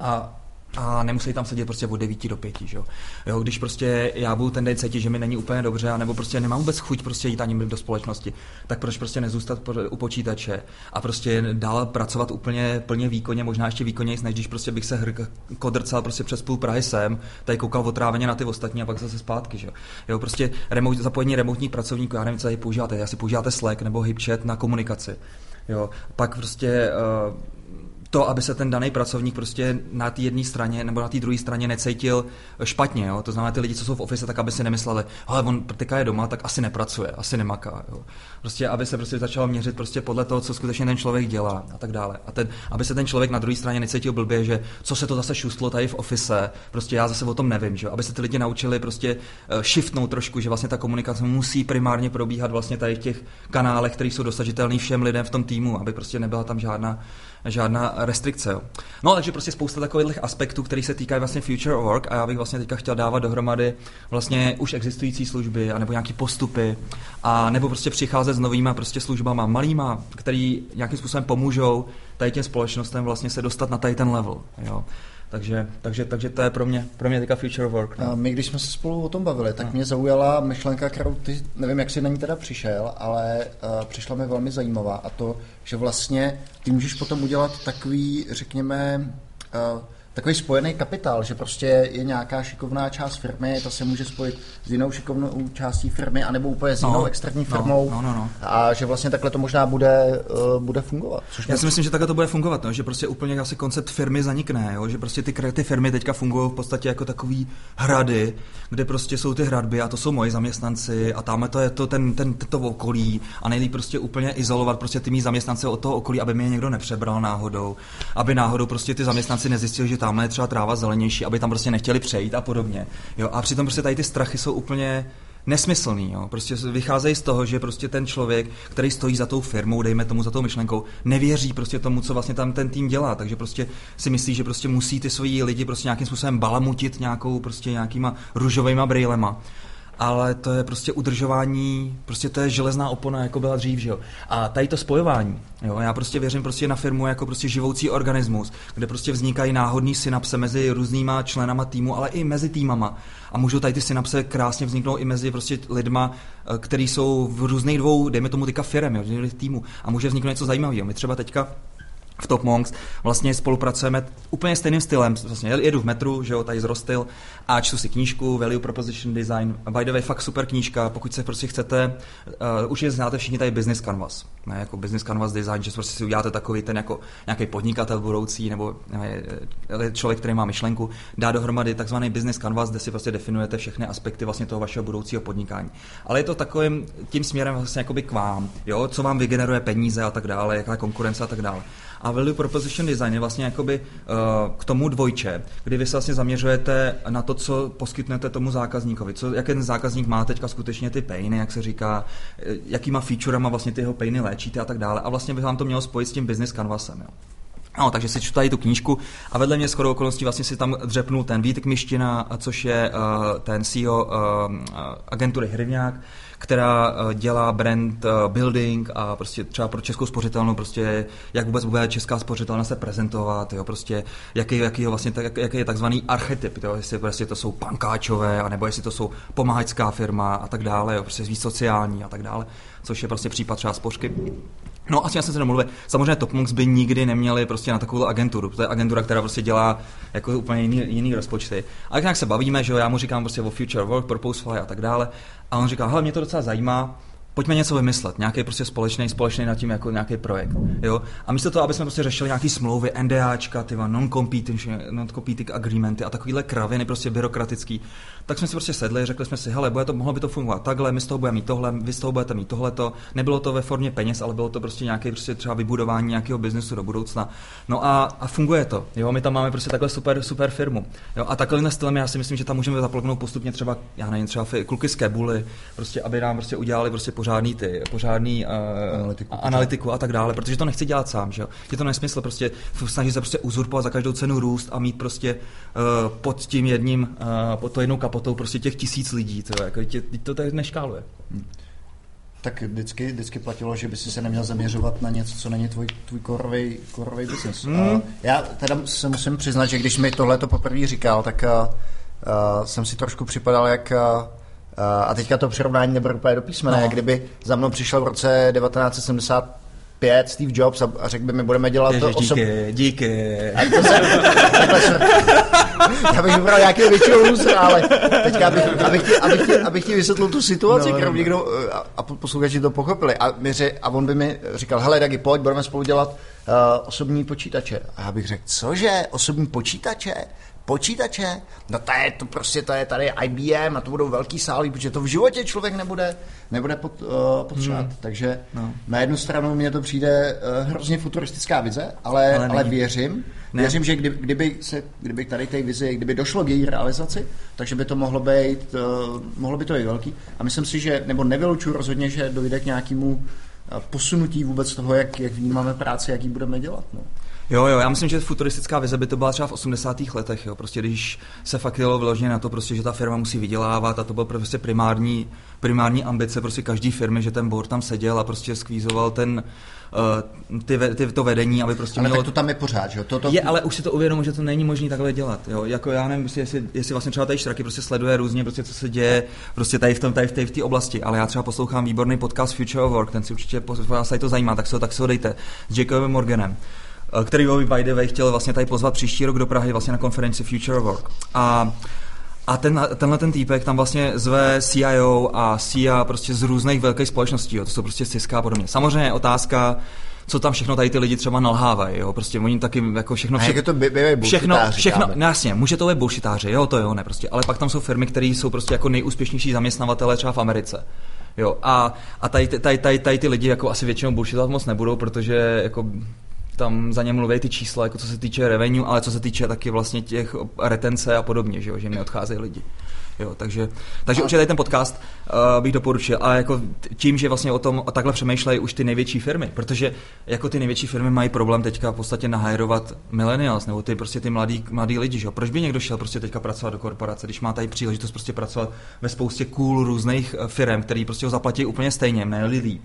a a nemusí tam sedět prostě od 9 do 5, že? jo. Když prostě já budu ten den cítit, že mi není úplně dobře, nebo prostě nemám vůbec chuť prostě jít ani do společnosti, tak proč prostě nezůstat u počítače a prostě dál pracovat úplně plně výkonně, možná ještě výkonněji, než když prostě bych se hr, kodrcal prostě přes půl Prahy sem, tady koukal otráveně na ty ostatní a pak zase zpátky, že? jo. prostě remote, zapojení remotních pracovníků, já nevím, co tady používáte, asi používáte Slack nebo HipChat na komunikaci. Jo, pak prostě uh, to, aby se ten daný pracovník prostě na té jedné straně nebo na té druhé straně necítil špatně. Jo? To znamená, ty lidi, co jsou v office, tak aby si nemysleli, ale on teďka je doma, tak asi nepracuje, asi nemaká. Jo? Prostě, aby se prostě začalo měřit prostě podle toho, co skutečně ten člověk dělá a tak dále. A ten, aby se ten člověk na druhé straně necítil blbě, že co se to zase šustlo tady v office, prostě já zase o tom nevím, že? aby se ty lidi naučili prostě uh, shiftnout trošku, že vlastně ta komunikace musí primárně probíhat vlastně tady v těch kanálech, které jsou dosažitelné všem lidem v tom týmu, aby prostě nebyla tam žádná žádná restrikce. Jo. No, takže prostě spousta takových aspektů, které se týkají vlastně future of work a já bych vlastně teďka chtěl dávat dohromady vlastně už existující služby, anebo nějaké postupy, a nebo prostě přicházet s novýma prostě službama malýma, který nějakým způsobem pomůžou tady těm společnostem vlastně se dostat na tady ten level. Jo. Takže, takže, takže to je pro mě, pro mě teďka future work. No. A my, když jsme se spolu o tom bavili, tak no. mě zaujala myšlenka, kterou ty, nevím, jak jsi na ní teda přišel, ale uh, přišla mi velmi zajímavá a to, že vlastně ty můžeš potom udělat takový, řekněme, uh, takový spojený kapitál, že prostě je nějaká šikovná část firmy, ta se může spojit s jinou šikovnou částí firmy, anebo úplně s jinou no, externí no, firmou no, no, no. a že vlastně takhle to možná bude, uh, bude fungovat. Což Já si myslím, že takhle to bude fungovat, no, že prostě úplně asi koncept firmy zanikne, jo, že prostě ty, ty firmy teďka fungují v podstatě jako takový hrady, kde prostě jsou ty hradby a to jsou moji zaměstnanci a tam to je to ten, ten, to okolí a nejlíp prostě úplně izolovat prostě ty mý zaměstnance od toho okolí, aby mě někdo nepřebral náhodou, aby náhodou prostě ty zaměstnanci nezjistili, že tam tamhle je třeba tráva zelenější, aby tam prostě nechtěli přejít a podobně. Jo? A přitom prostě tady ty strachy jsou úplně nesmyslný. Jo? Prostě vycházejí z toho, že prostě ten člověk, který stojí za tou firmou, dejme tomu za tou myšlenkou, nevěří prostě tomu, co vlastně tam ten tým dělá. Takže prostě si myslí, že prostě musí ty svoji lidi prostě nějakým způsobem balamutit nějakou prostě nějakýma růžovými brýlema ale to je prostě udržování, prostě to je železná opona, jako byla dřív, že jo. A tady to spojování, jo, já prostě věřím prostě na firmu jako prostě živoucí organismus, kde prostě vznikají náhodný synapse mezi různýma členama týmu, ale i mezi týmama. A můžou tady ty synapse krásně vzniknout i mezi prostě lidma, eh, kteří jsou v různých dvou, dejme tomu teďka firem, jo, týmu. A může vzniknout něco zajímavého. My třeba teďka v Top Monks vlastně spolupracujeme úplně stejným stylem. Vlastně jedu v metru, že jo, tady zrostil a čtu si knížku Value Proposition Design. By the way, fakt super knížka, pokud se prostě chcete, uh, už je znáte všichni tady Business Canvas, ne, jako Business Canvas Design, že prostě si uděláte takový ten jako nějaký podnikatel budoucí nebo ne, člověk, který má myšlenku, dá dohromady takzvaný Business Canvas, kde si prostě definujete všechny aspekty vlastně toho vašeho budoucího podnikání. Ale je to takovým tím směrem vlastně jakoby k vám, jo, co vám vygeneruje peníze a tak dále, jaká konkurence a tak dále. A value proposition design je vlastně jakoby uh, k tomu dvojče, kdy vy se vlastně zaměřujete na to, co poskytnete tomu zákazníkovi, co, jak ten zákazník má teďka skutečně ty painy, jak se říká, eh, jakýma featurema vlastně ty jeho painy léčíte a tak dále. A vlastně by vám to mělo spojit s tím business canvasem. Jo. No, takže si čtu tady tu knížku a vedle mě skoro okolností vlastně si tam dřepnul ten Vítek Miština, což je uh, ten CEO uh, agentury Hryvňák, která eh, dělá brand eh, building a prostě třeba pro českou spořitelnu prostě jak vůbec bude česká spořitelna se prezentovat, jo, prostě jaký, jaký, vlastně, tak, jaký je takzvaný archetyp, jo, jestli prostě to jsou pankáčové, anebo jestli to jsou pomáhačská firma a tak dále, jo, prostě víc sociální a tak dále, což je prostě případ třeba spořky. No asi já jsem se domluvil. Samozřejmě Topmonks by nikdy neměli prostě na takovou agenturu. To je agentura, která prostě dělá jako úplně jiný, jiný rozpočty. A jak se bavíme, že jo, já mu říkám prostě o future work, proposal a tak dále. A on říká, hele, mě to docela zajímá, pojďme něco vymyslet, nějaký prostě společný, společný nad tím jako nějaký projekt. Jo? A místo toho, aby jsme prostě řešili nějaký smlouvy, NDAčka, tyva, non-competing, non-competing agreementy a takovýhle kraviny prostě byrokratický, tak jsme si prostě sedli, řekli jsme si, hele, bude to, mohlo by to fungovat takhle, my z toho budeme mít tohle, vy z toho budete mít tohleto. Nebylo to ve formě peněz, ale bylo to prostě nějaké prostě třeba vybudování nějakého biznesu do budoucna. No a, a funguje to. Jo? My tam máme prostě takhle super, super firmu. Jo? A takhle stylem já si myslím, že tam můžeme zaplognout postupně třeba, já nevím, třeba kluky z Kebuly, prostě, aby nám prostě udělali prostě pořádný ty, pořádný uh, analytiku, analytiku a tak dále, protože to nechci dělat sám, že jo. Je to nesmysl, prostě snažit se prostě uzurpovat za každou cenu růst a mít prostě uh, pod tím jedním, uh, pod to jednou kapotou prostě těch tisíc lidí, to, jako, tě, to tak neškáluje. Hmm. Tak vždycky, vždycky platilo, že by si se neměl zaměřovat na něco, co není tvůj, tvůj korový, korový business. Hmm. Uh, já teda se musím přiznat, že když mi tohle to poprvé říkal, tak uh, uh, jsem si trošku připadal jak uh, a teďka to přirovnání nebude úplně do písmene, no. jak kdyby za mnou přišel v roce 1975 Steve Jobs a, a řekl by mi, budeme dělat Ježiš, to osob... Díky, díky. A to se, se, já bych vybral nějakého většího loser, ale teďka abych, abych, ti, abych, ti, abych ti vysvětlil tu situaci, no, kterou no. někdo a, a posluchači to pochopili. A, mi ře, a on by mi říkal, hele Dagi, pojď, budeme spolu dělat uh, osobní počítače. A já bych řekl, cože, osobní počítače? Počítače, no to je to prostě, to je tady IBM a to budou velký sály, protože to v životě člověk nebude, nebude pot, uh, potřebovat. Hmm. Takže no. na jednu stranu mně to přijde uh, hrozně futuristická vize, ale, ale, ale věřím, ne. Věřím, že kdyby, kdyby, se, kdyby tady té vizi, kdyby došlo k její realizaci, takže by to mohlo být, uh, mohlo by to být velký. A myslím si, že, nebo nevylučuju rozhodně, že dojde k nějakému posunutí vůbec toho, jak, jak vnímáme práci, jak ji budeme dělat. No. Jo, jo, já myslím, že futuristická vize by to byla třeba v 80. letech, jo, prostě když se fakt jelo vyloženě na to, prostě, že ta firma musí vydělávat a to byl prostě primární, primární ambice prostě každé firmy, že ten board tam seděl a prostě skvízoval ten, uh, ty, ty, to vedení, aby prostě ale mělo... to tam je pořád, že jo? To, to... Je, ale už si to uvědomuji, že to není možné takhle dělat, jo? Jako já nevím, jestli, jestli vlastně třeba tady Štraky prostě sleduje různě, prostě co se děje prostě tady v tom, tady v té, v té oblasti, ale já třeba poslouchám výborný podcast Future of Work, ten si určitě, vás to zajímá, tak se ho, tak se ho dejte, s Jacobem Morganem. Eh, který by by the way chtěl vlastně tady pozvat příští rok do Prahy vlastně na konferenci Future of Work. A a ten, tenhle ten týpek tam vlastně zve CIO a CIA prostě z různých velkých společností, jo. to jsou prostě Cisco a podobně. Samozřejmě je otázka, co tam všechno tady ty lidi třeba nalhávají, jo, prostě oni taky jako všechno... Vše, to by, by všechno, všechno, no jasně, může to být bullshitáři, jo, to jo, ne, prostě, ale pak tam jsou firmy, které jsou prostě jako nejúspěšnější zaměstnavatele třeba v Americe. Jo, a, a tady, tady, tady, tady, tady, ty lidi jako asi většinou bullshitovat moc nebudou, protože jako tam za ně mluví ty čísla, jako co se týče revenue, ale co se týče taky vlastně těch retence a podobně, že, jo, že mi odcházejí lidi. Jo, takže, takže určitě ten podcast uh, bych doporučil. A jako tím, že vlastně o tom o takhle přemýšlejí už ty největší firmy, protože jako ty největší firmy mají problém teďka v podstatě nahajrovat millennials, nebo ty prostě ty mladý, mladý lidi, že? Proč by někdo šel prostě teďka pracovat do korporace, když má tady příležitost prostě pracovat ve spoustě cool různých eh, firm, který prostě ho zaplatí úplně stejně, ne líp.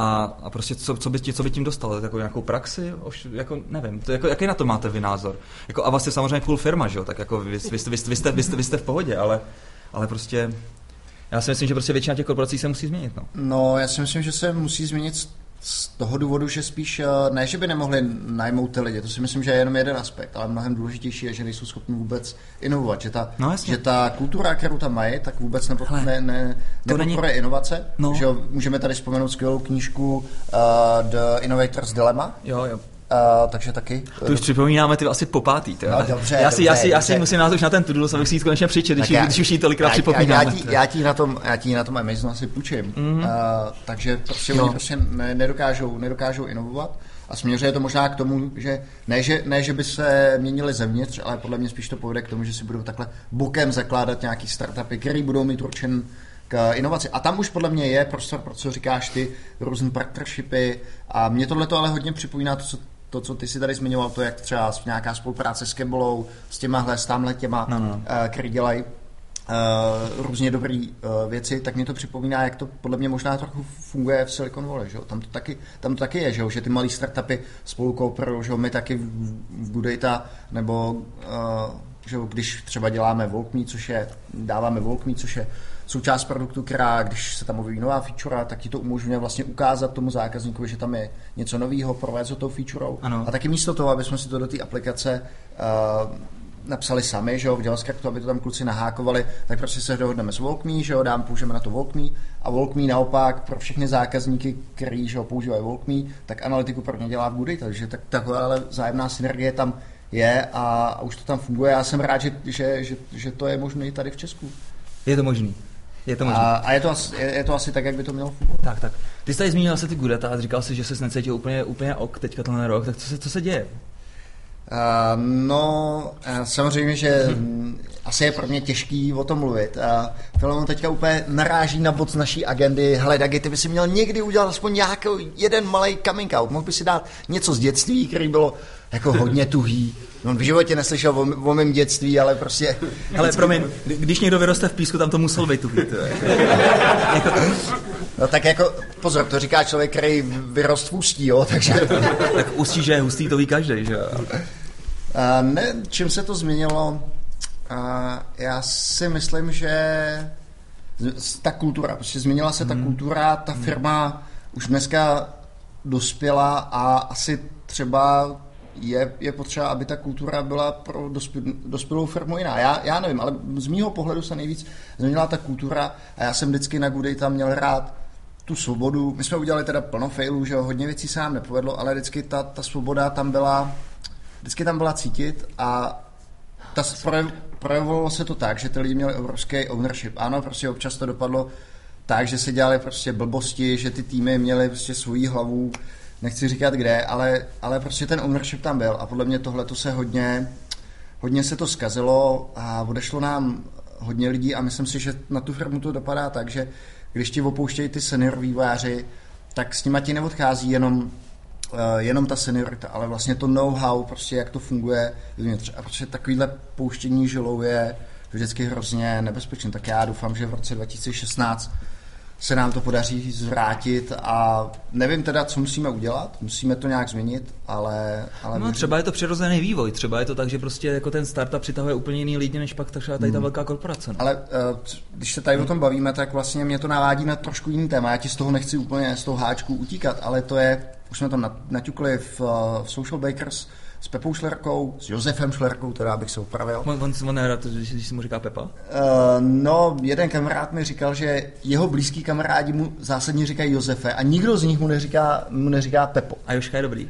A, a prostě co, co, by, co by tím dostal? Jako nějakou praxi? Už, jako nevím, to, jako, jaký na to máte vy názor? Jako, a vlastně samozřejmě cool firma, že jo? Tak jako vy, vy, vy, vy, jste, vy, jste, vy jste v pohodě, ale ale prostě já si myslím, že prostě většina těch korporací se musí změnit. No, no já si myslím, že se musí změnit z toho důvodu, že spíš, eh, ne, že by nemohli najmout ty lidi, to si myslím, že je jenom jeden aspekt, ale mnohem důležitější je, že nejsou schopni vůbec inovovat, že ta, no, že ta kultura, kterou tam mají, tak vůbec nebo, Hele, ne, ne, nepodporuje není... inovace. No. Že můžeme tady vzpomenout skvělou knížku uh, The Innovator's Dilemma. Jo, jo. Uh, takže taky. To už připomínáme ty asi po pátý. No, dobře, já, si, dobře, já, si, já si musím nás už na ten tudus, abych si ji konečně přičet, když, já, když už ji tolikrát já, připomínáme. Já, já, já, ti na tom, já ti na tom Amazonu asi půjčím. Mm. Uh, takže prostě oni prostě ne, nedokážou, nedokážou inovovat. A směřuje to možná k tomu, že ne, že ne, že by se měnili zevnitř, ale podle mě spíš to povede k tomu, že si budou takhle bokem zakládat nějaký startupy, které budou mít určen k inovaci. A tam už podle mě je prostor, pro co říkáš ty, různé partnershipy. A mě tohle to ale hodně připomíná to, co to, co ty si tady zmiňoval, to jak třeba nějaká spolupráce s Kebolou, s těmahle, s tamhle těma, no, no. Uh, který dělají uh, různě dobré uh, věci, tak mě to připomíná, jak to podle mě možná trochu funguje v Silicon Valley, že? Tam, to taky, tam to taky je, že, že ty malé startupy spolu kooperují, že my taky v, v Goodata, nebo uh, že když třeba děláme Volkme, což je, dáváme Volkme, což je součást produktu, která, když se tam objeví nová feature, tak ti to umožňuje vlastně ukázat tomu zákazníkovi, že tam je něco nového, provést ho tou featurou. Ano. A taky místo toho, aby jsme si to do té aplikace uh, napsali sami, že jo, v JavaScriptu, aby to tam kluci nahákovali, tak prostě se dohodneme s Volkme, že jo, dám, použijeme na to Volkme a Volkme naopak pro všechny zákazníky, kteří že jo, používají Volkme, tak analytiku pro ně dělá v Goody, takže tak, takové ale zájemná synergie tam je a, a už to tam funguje. Já jsem rád, že, že, že, že to je možné i tady v Česku. Je to možný. Je to možné. A, a je, to asi, je, je to asi tak, jak by to mělo fungovat. Tak, tak. Ty jsi tady zmínil se ty Gudeta a říkal jsi, že se necítil úplně, úplně ok teďka tenhle rok, tak co se, co se děje? Uh, no, uh, samozřejmě, že um, asi je pro mě těžký o tom mluvit. Uh, teďka úplně naráží na bod z naší agendy. Hele, Dagi, ty by si měl někdy udělat aspoň nějaký jeden malý coming out. Mohl by si dát něco z dětství, který bylo jako hodně tuhý. On v životě neslyšel o, o mém dětství, ale prostě... Ale promiň, když někdo vyroste v písku, tam to musel být tuhý. To jako... No tak jako, pozor, to říká člověk, který vyrost v ústí, jo, takže... tak ústí, že je hustý, to ví každý, že jo? Ne, čím se to změnilo? A já si myslím, že ta kultura, prostě změnila se ta hmm. kultura, ta firma už dneska dospěla a asi třeba je, je potřeba, aby ta kultura byla pro dospělou firmu jiná. Já, já nevím, ale z mýho pohledu se nejvíc změnila ta kultura a já jsem vždycky na Goody tam měl rád tu svobodu. My jsme udělali teda plno failů, že hodně věcí se nám nepovedlo, ale vždycky ta, ta svoboda tam byla, vždycky tam byla cítit a ta, projevovalo se to tak, že ty lidi měli obrovský ownership. Ano, prostě občas to dopadlo tak, že se dělali prostě blbosti, že ty týmy měly prostě svoji hlavu, nechci říkat kde, ale, ale prostě ten ownership tam byl a podle mě tohle to se hodně, hodně se to zkazilo a odešlo nám hodně lidí a myslím si, že na tu firmu to dopadá tak, že když ti opouštějí ty senior vývojáři, tak s nima ti neodchází jenom jenom ta seniorita, ale vlastně to know-how, prostě jak to funguje uvnitř. A prostě takovýhle pouštění žilou je vždycky hrozně nebezpečné. Tak já doufám, že v roce 2016 se nám to podaří zvrátit a nevím teda, co musíme udělat, musíme to nějak změnit, ale... ale no, třeba je to přirozený vývoj, třeba je to tak, že prostě jako ten startup přitahuje úplně jiný lidi, než pak třeba tady ta hmm. velká korporace. No. Ale uh, když se tady hmm. o tom bavíme, tak vlastně mě to navádí na trošku jiný téma, já ti z toho nechci úplně z toho háčku utíkat, ale to je, už jsme to naťukli v, v Social Bakers, s Pepou Šlerkou, s Josefem Šlerkou, teda bych se upravil. On, on, on nerad, když, když si mu říká Pepa? Uh, no, jeden kamarád mi říkal, že jeho blízký kamarádi mu zásadně říkají Josefe a nikdo z nich mu neříká, mu neříká Pepo. A Joška je dobrý.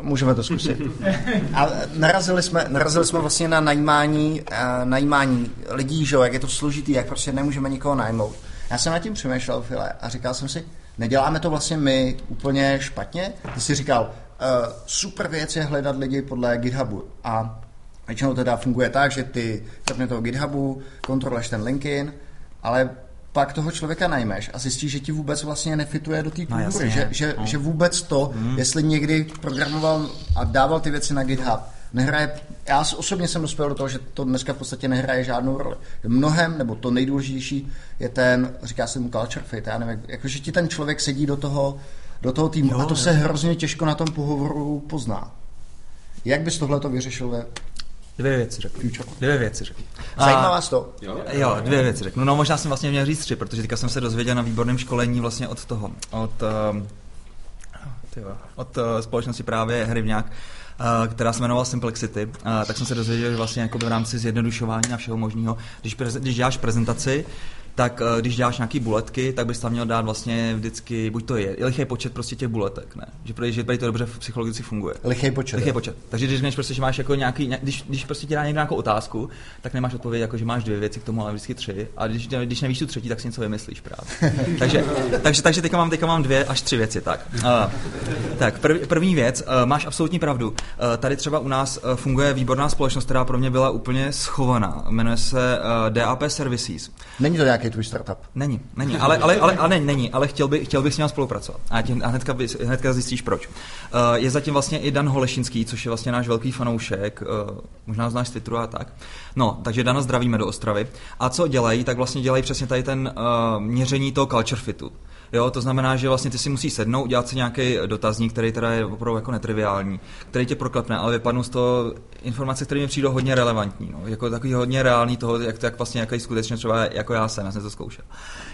Můžeme to zkusit. A narazili jsme, narazili jsme vlastně na najímání, uh, najímání lidí, že jak je to složitý, jak prostě nemůžeme nikoho najmout. Já jsem nad tím přemýšlel, File, a říkal jsem si, neděláme to vlastně my úplně špatně? Ty jsi říkal, super věc je hledat lidi podle GitHubu a většinou teda funguje tak, že ty zapne toho GitHubu, kontroluješ ten LinkedIn, ale pak toho člověka najmeš a zjistíš, že ti vůbec vlastně nefituje do té kultury, no, že, že, no. že vůbec to, mm. jestli někdy programoval a dával ty věci na GitHub, nehraje, já osobně jsem dospěl do toho, že to dneska v podstatě nehraje žádnou roli. Mnohem, nebo to nejdůležitější je ten, říká se mu culture fit, já nevím, jakože ti ten člověk sedí do toho, do toho týmu jo, a to jo. se hrozně těžko na tom pohovoru pozná. Jak bys tohle to vyřešil ve Dvě věci řeknu. Dvě věci řeknu. Zajímá vás to? Jo, dvě věci řeknu. No možná jsem vlastně měl říct tři, protože teďka jsem se dozvěděl na výborném školení vlastně od toho, od, um, tyjo, od uh, společnosti právě Hrivňák, uh, která se jmenovala Simplexity, uh, tak jsem se dozvěděl, že vlastně v rámci zjednodušování a všeho možného, když, preze, když děláš prezentaci, tak eh, když děláš nějaký buletky, tak bys tam měl dát vlastně vždycky, buď to je, lichý počet prostě těch buletek, ne? Že, protože, že to dobře psychologicky funguje. Lichý počet. Lichý počet. Takže když řekneš prostě, že máš jako nějaký, když, když prostě ti dá někdo nějakou otázku, tak nemáš odpověď jako, že máš dvě věci k tomu, ale vždycky tři. A když, když nevíš tu třetí, tak si něco vymyslíš právě. takže, takže, takže teďka mám, teďka mám dvě až tři věci. Tak, uh, tak prv, první věc, uh, máš absolutní pravdu. Uh, tady třeba u nás uh, funguje výborná společnost, která pro mě byla úplně schovaná. Jmenuje se uh, DAP Services. Není to nějaký tvůj startup? Není, není, ale, ale, ale, ale není, ale chtěl, by, chtěl bych s ním spolupracovat. A, tím, a hnedka, hnedka zjistíš proč. Uh, je zatím vlastně i Dan Holešinský, což je vlastně náš velký fanoušek, uh, možná znáš z Twitteru a tak. No, takže Dana zdravíme do Ostravy. A co dělají, tak vlastně dělají přesně tady ten uh, měření toho culture fitu. Jo, to znamená, že vlastně ty si musíš sednout, udělat si nějaký dotazník, který teda je opravdu jako netriviální, který tě proklepne, ale vypadnou z toho informace, které mi přijdou hodně relevantní, no, jako takový hodně reálný toho, jak to jak vlastně jaký skutečně třeba jako já jsem, já jsem to zkoušel.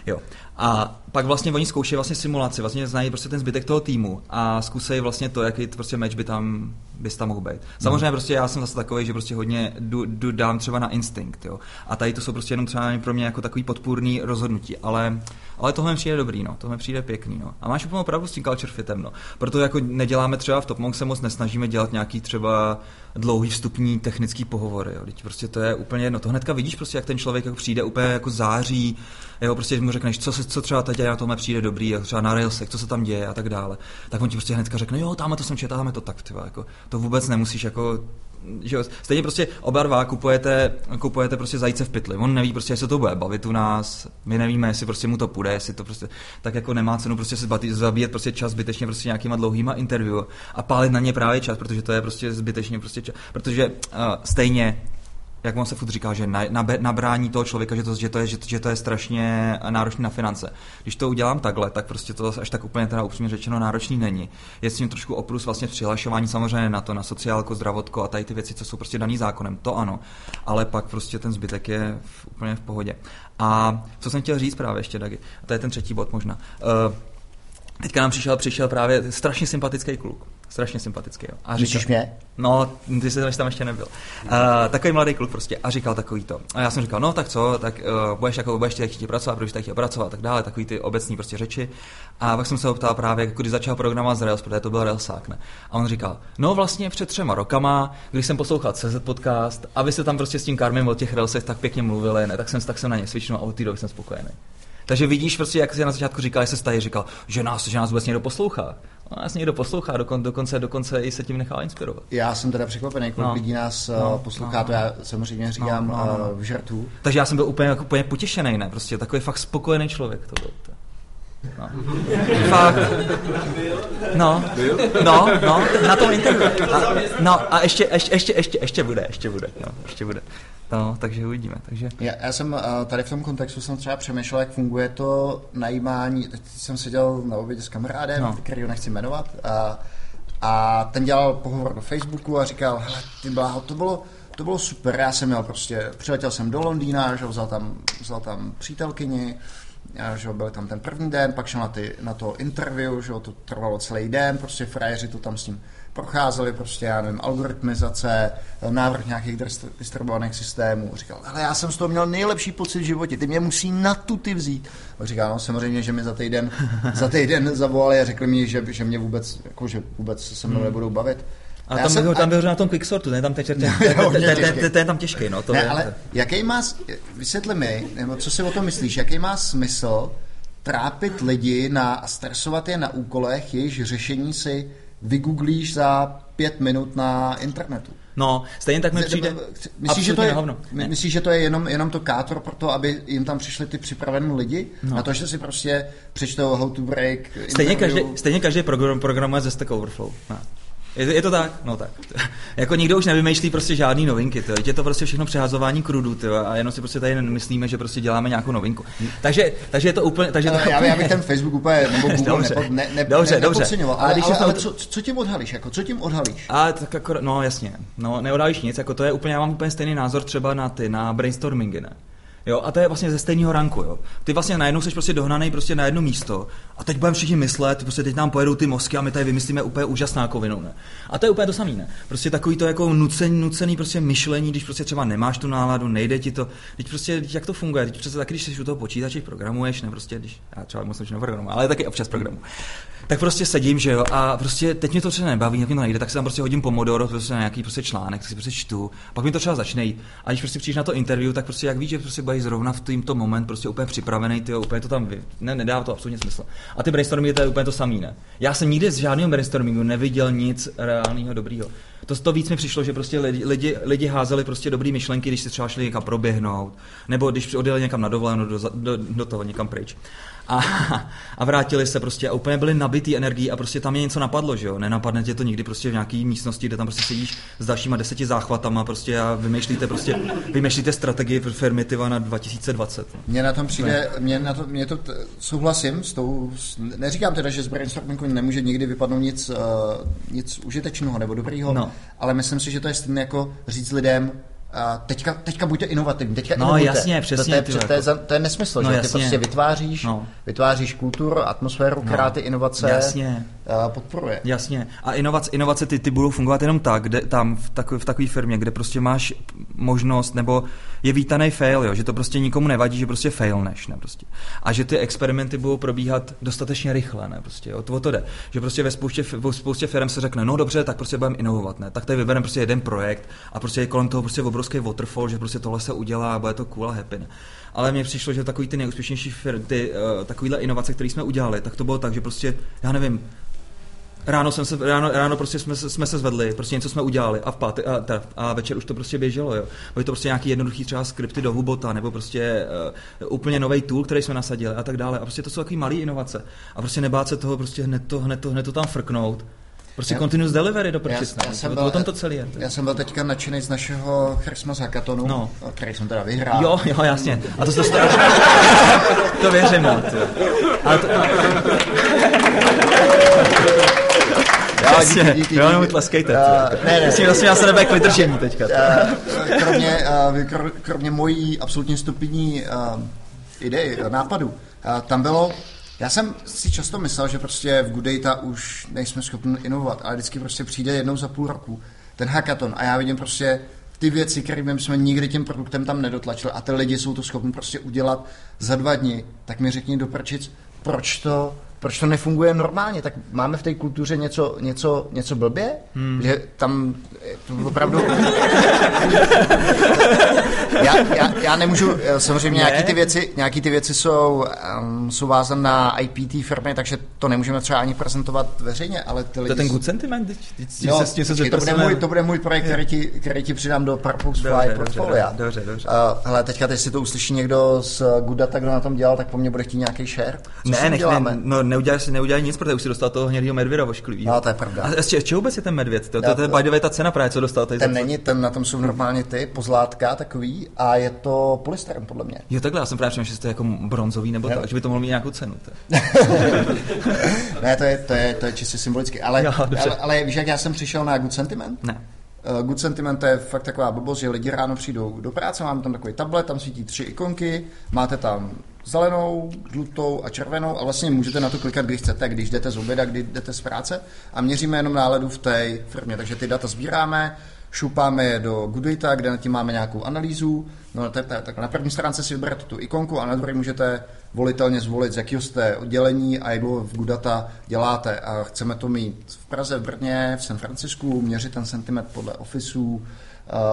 Jo. A pak vlastně oni zkoušejí vlastně simulaci, vlastně znají prostě ten zbytek toho týmu a zkusej vlastně to, jaký prostě meč by tam, bys tam mohl být. Samozřejmě no. prostě já jsem zase takový, že prostě hodně jdu, jdu dám třeba na instinkt, jo. A tady to jsou prostě jenom třeba pro mě jako takový podpůrný rozhodnutí, ale ale tohle mi přijde dobrý, no, tohle mi přijde pěkný, no. A máš úplně pravdu s tím culture fitem, no. Proto jako neděláme třeba v Top Monk se moc nesnažíme dělat nějaký třeba dlouhý vstupní technický pohovory, jo. Teď prostě to je úplně jedno. To hnedka vidíš prostě, jak ten člověk jako přijde úplně jako září, jeho prostě mu řekneš, co, se, co třeba teď na tomhle přijde dobrý, jako třeba na Railsech, co se tam děje a tak dále. Tak on ti prostě hnedka řekne, jo, tam to jsem četl, tam to tak, tyva, jako, to vůbec nemusíš jako že jo, stejně prostě oba dva kupujete, kupujete prostě zajíce v pytli. On neví prostě, jestli to bude bavit u nás, my nevíme, jestli prostě mu to půjde, jestli to prostě, tak jako nemá cenu prostě se zabíjet prostě čas zbytečně prostě nějakýma dlouhýma interview a pálit na ně právě čas, protože to je prostě zbytečně prostě čas, protože uh, stejně jak on se furt říká, že na, na, nabrání toho člověka, že to, že, to je, že, že to je strašně náročné na finance. Když to udělám takhle, tak prostě to až tak úplně teda upřímně řečeno náročný není. Je s tím trošku oprus vlastně přihlašování samozřejmě na to, na sociálko, zdravotko a tady ty věci, co jsou prostě daný zákonem, to ano. Ale pak prostě ten zbytek je v, úplně v pohodě. A co jsem chtěl říct právě ještě, Dagi, a to je ten třetí bod možná. Uh, teďka nám přišel, přišel právě strašně sympatický kluk strašně sympatický. Jo. A říkal, mě? No, ty jsi tam ještě nebyl. Uh, takový mladý kluk prostě a říkal takový to. A já jsem říkal, no tak co, tak uh, budeš, jako, budeš chtít pracovat, budeš chtít pracovat a tak dále, takový ty obecní prostě řeči. A pak jsem se ho ptal právě, jako když začal programovat z Rails, protože to byl Railsák, ne? A on říkal, no vlastně před třema rokama, když jsem poslouchal CZ podcast a vy se tam prostě s tím Karmem o těch Railsech tak pěkně mluvili, ne? Tak jsem, tak jsem na ně svičnul a od té doby jsem spokojený. Takže vidíš prostě, jak si na začátku říkal, že se stají, říkal, že nás, že nás vůbec někdo poslouchá. No, nás někdo poslouchá, dokon, dokonce, dokonce i se tím nechá inspirovat. Já jsem teda překvapený, kolik no. lidí nás no, eh, poslouchá, no, to já samozřejmě říkám no, no, no. v žertu. Takže já jsem byl úplně, jako, úplně potěšený, ne? Prostě takový fakt spokojený člověk to byl. No. Fakt. No, no, no, na tom internetu. A, no a ještě, ještě, ještě, ještě, ještě bude, ještě bude, no, ještě bude. No, takže uvidíme. Takže... Já, já jsem eh, tady v tom kontextu jsem třeba přemýšlel, jak funguje to najímání. Teď jsem seděl na obědě s kamarádem, no. který ho nechci jmenovat, a, a ten dělal pohovor do Facebooku a říkal, hele, ty bláho, to bylo, to bylo super, já jsem měl prostě, přiletěl jsem do Londýna, že vzal tam, vzal tam přítelkyni, že byl tam ten první den, pak šel na, ty, na to interview, že to trvalo celý den, prostě frajeři to tam s ním procházeli, prostě, já nevím, algoritmizace, návrh nějakých distribuovaných systémů. Říkal, ale já jsem z toho měl nejlepší pocit v životě, ty mě musí na tu ty vzít. A říkal, no samozřejmě, že mi za týden, za týden zavolali a řekli mi, že, že mě vůbec, jako, že vůbec se mnou hmm. nebudou bavit. A tam, jsem, tam byl na tom quicksortu, ne tam ten ten je tam těžký, no. To ne, ale jaký má, vysvětli mi, nebo co si o tom myslíš, jaký má smysl trápit lidi na, a stresovat je na úkolech, jejichž řešení si vygooglíš za pět minut na internetu. No, stejně tak mi přijde myslíš, že to je, myslíš, že to je jenom, jenom to kátor pro to, aby jim tam přišli ty připravené lidi? No. Na to, že si prostě přečtou how to break Stejně každý, stejně každý program, programuje ze Stack Overflow. No. Je, je to tak? No tak. jako nikdo už nevymýšlí prostě žádný novinky, to. je to prostě všechno přehazování krudu, to. a jenom si prostě tady myslíme, že prostě děláme nějakou novinku. Takže, takže je to úplně... Takže to já, já bych ten Facebook úplně, nebo Google dobře, nepo, ne, ne, dobře, ne, dobře. Ale, ale, ale, ale co, co, tím odhalíš? Jako, co tím odhalíš? A tak jako, no jasně, no neodhalíš nic, jako to je úplně, já mám úplně stejný názor třeba na ty, na brainstormingy, ne? Jo, a to je vlastně ze stejného ranku. Jo. Ty vlastně najednou jsi prostě dohnaný prostě na jedno místo a teď budeme všichni myslet, prostě teď nám pojedou ty mozky a my tady vymyslíme úplně úžasná kovinu. Ne? A to je úplně to samé. Ne? Prostě takový to jako nucený, nucený prostě myšlení, když prostě třeba nemáš tu náladu, nejde ti to. Teď prostě, jak to funguje? Teď přece taky, když jsi u toho počítače, programuješ, ne prostě, když já třeba moc neprogramuji, ale taky občas programu tak prostě sedím, že jo, a prostě teď mě to třeba nebaví, jak mi to nejde, tak se tam prostě hodím pomodoro, prostě na nějaký prostě článek, tak si prostě čtu, pak mi to třeba začne jít. A když prostě přijdeš na to interview, tak prostě jak víš, že prostě budeš zrovna v tímto moment prostě úplně připravený, ty úplně to tam vy... ne, nedává to absolutně smysl. A ty brainstormingy to je úplně to samý, ne? Já jsem nikdy z žádného brainstormingu neviděl nic reálného dobrýho. To, to víc mi přišlo, že prostě lidi, lidi, lidi házeli prostě dobrý myšlenky, když si třeba šli někam proběhnout, nebo když odjeli někam na dovolenou do, do, do toho někam pryč a, a vrátili se prostě a úplně byli nabitý energií a prostě tam je něco napadlo, že jo? Nenapadne tě to nikdy prostě v nějaký místnosti, kde tam prostě sedíš s dalšíma deseti záchvatama prostě a vymýšlíte prostě, vymýšlíte strategii firmy tyva na 2020. Mně na tom přijde, mě na to, mě to t- souhlasím s tou, s, neříkám teda, že z brainstormingu nemůže nikdy vypadnout nic, uh, nic užitečného nebo dobrýho, no. ale myslím si, že to je stejné jako říct lidem, a teďka, teďka buďte inovativní, teďka no, inovujte. jasně, přesně. To, to, je, to, je, jako- to je nesmysl, no, že jasně. ty prostě vytváříš, no. vytváříš kulturu, atmosféru, která no. ty inovace jasně. podporuje. Jasně. A inovace, inovace ty, ty budou fungovat jenom tak, kde, tam v takové v takové firmě, kde prostě máš možnost, nebo je vítaný fail, jo, že to prostě nikomu nevadí, že prostě failneš, ne, prostě. A že ty experimenty budou probíhat dostatečně rychle, ne, prostě, jo, to, o to jde. Že prostě ve spoustě, ve spoustě firm se řekne, no dobře, tak prostě budeme inovovat, ne, tak tady vybereme prostě jeden projekt a prostě je kolem toho prostě obrovský waterfall, že prostě tohle se udělá a bude to cool a happy. Ne? Ale mně přišlo, že takový ty nejúspěšnější firmy, ty uh, takovýhle inovace, které jsme udělali, tak to bylo tak, že prostě, já nevím, ráno, jsem se, ráno, ráno prostě jsme, jsme se zvedli, prostě něco jsme udělali a v pátek, a, teda, a večer už to prostě běželo, jo. Byly to prostě nějaký jednoduchý třeba skripty do Hubota, nebo prostě uh, úplně nový tool, který jsme nasadili a tak dále. A prostě to jsou takové malé inovace. A prostě nebát se toho prostě hned to, hned to, hned to tam frknout Prostě já, continuous delivery do já, já jsem byl, o tom to celý je. Já jsem byl teďka nadšený z našeho Christmas hackathonu, no. který jsem teda vyhrál. Jo, jo, jasně. A to, to, to, to věřím, no. Ale to... Já, díky, díky, díky. Jo, tleskejte. Uh, ne, ne. Myslím, vlastně já se nebe k vytržení teďka. Uh, kromě, uh, kromě mojí absolutně stupidní uh, idei, nápadu, uh, tam bylo já jsem si často myslel, že prostě v Good Data už nejsme schopni inovovat, ale vždycky prostě přijde jednou za půl roku ten hackathon a já vidím prostě ty věci, které jsme nikdy tím produktem tam nedotlačili a ty lidi jsou to schopni prostě udělat za dva dny, tak mi řekni do prčic, proč to proč to nefunguje normálně? Tak máme v té kultuře něco, něco, něco blbě? Hmm. Že tam to opravdu... já, já, já, nemůžu, samozřejmě ne. nějaký ty věci, nějaký ty věci jsou, um, jsou vázané na IPT firmy, takže to nemůžeme třeba ani prezentovat veřejně, ale ty lidi... To je ten good sentiment? no, se s tím se to, bude můj, to bude můj projekt, který ti, který ti přidám do Purpose Fly portfolia. Dobře, dobře. Uh, hele, teďka, teď si to uslyší někdo z Good Data, kdo na tom dělal, tak po mně bude chtít nějaký share. Co ne, nech, ne, no, neuděláš, neudělaj nic, protože už si dostal toho hnědého medvěda vošklivého. No, to je pravda. A z čeho vůbec je ten medvěd? To, to, to, to je ta cena právě, co dostal. Ten není, ten na tom jsou normálně ty pozlátka takový a je to polystyren podle mě. Jo, takhle, já jsem právě přemýšlel, že to je jako bronzový nebo tak, že by to mohlo mít nějakou cenu. ne, to je, to je, to je čistě symbolicky, ale, jo, ale, ale, víš, jak já jsem přišel na Good Sentiment? Ne. Uh, Good Sentiment je fakt taková blbost, že lidi ráno přijdou do práce, máme tam takový tablet, tam svítí tři ikonky, máte tam zelenou, žlutou a červenou a vlastně můžete na to klikat, když chcete, když jdete z oběda, když jdete z práce a měříme jenom náladu v té firmě. Takže ty data sbíráme, šupáme je do Goodata, kde na tím máme nějakou analýzu. No, tak na první stránce si vyberete tu ikonku a na druhé můžete volitelně zvolit, z jakého jste oddělení a jak v Goodata děláte. A chceme to mít v Praze, v Brně, v San Francisku, měřit ten sentiment podle ofisů,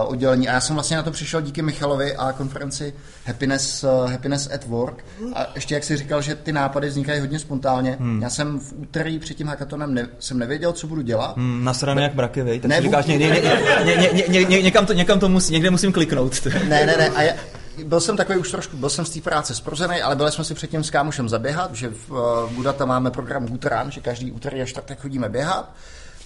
oddělení. A já jsem vlastně na to přišel díky Michalovi a konferenci Happiness, uh, Happiness at Work. A ještě jak jsi říkal, že ty nápady vznikají hodně spontánně. Hmm. Já jsem v úterý před tím hackatonem ne, jsem nevěděl, co budu dělat. Hmm, nasraný jak braky, vej. Tak ne, říkáš, někdy, ně, ně, ně, ně, ně, někam, to, někam to musí, někde musím kliknout. Ne, ne, ne. A já, byl jsem takový už trošku, byl jsem z té práce zprozený, ale byli jsme si předtím s kámošem zaběhat, že v uh, Budata máme program Guterán, že každý úterý a čtvrtek chodíme běhat.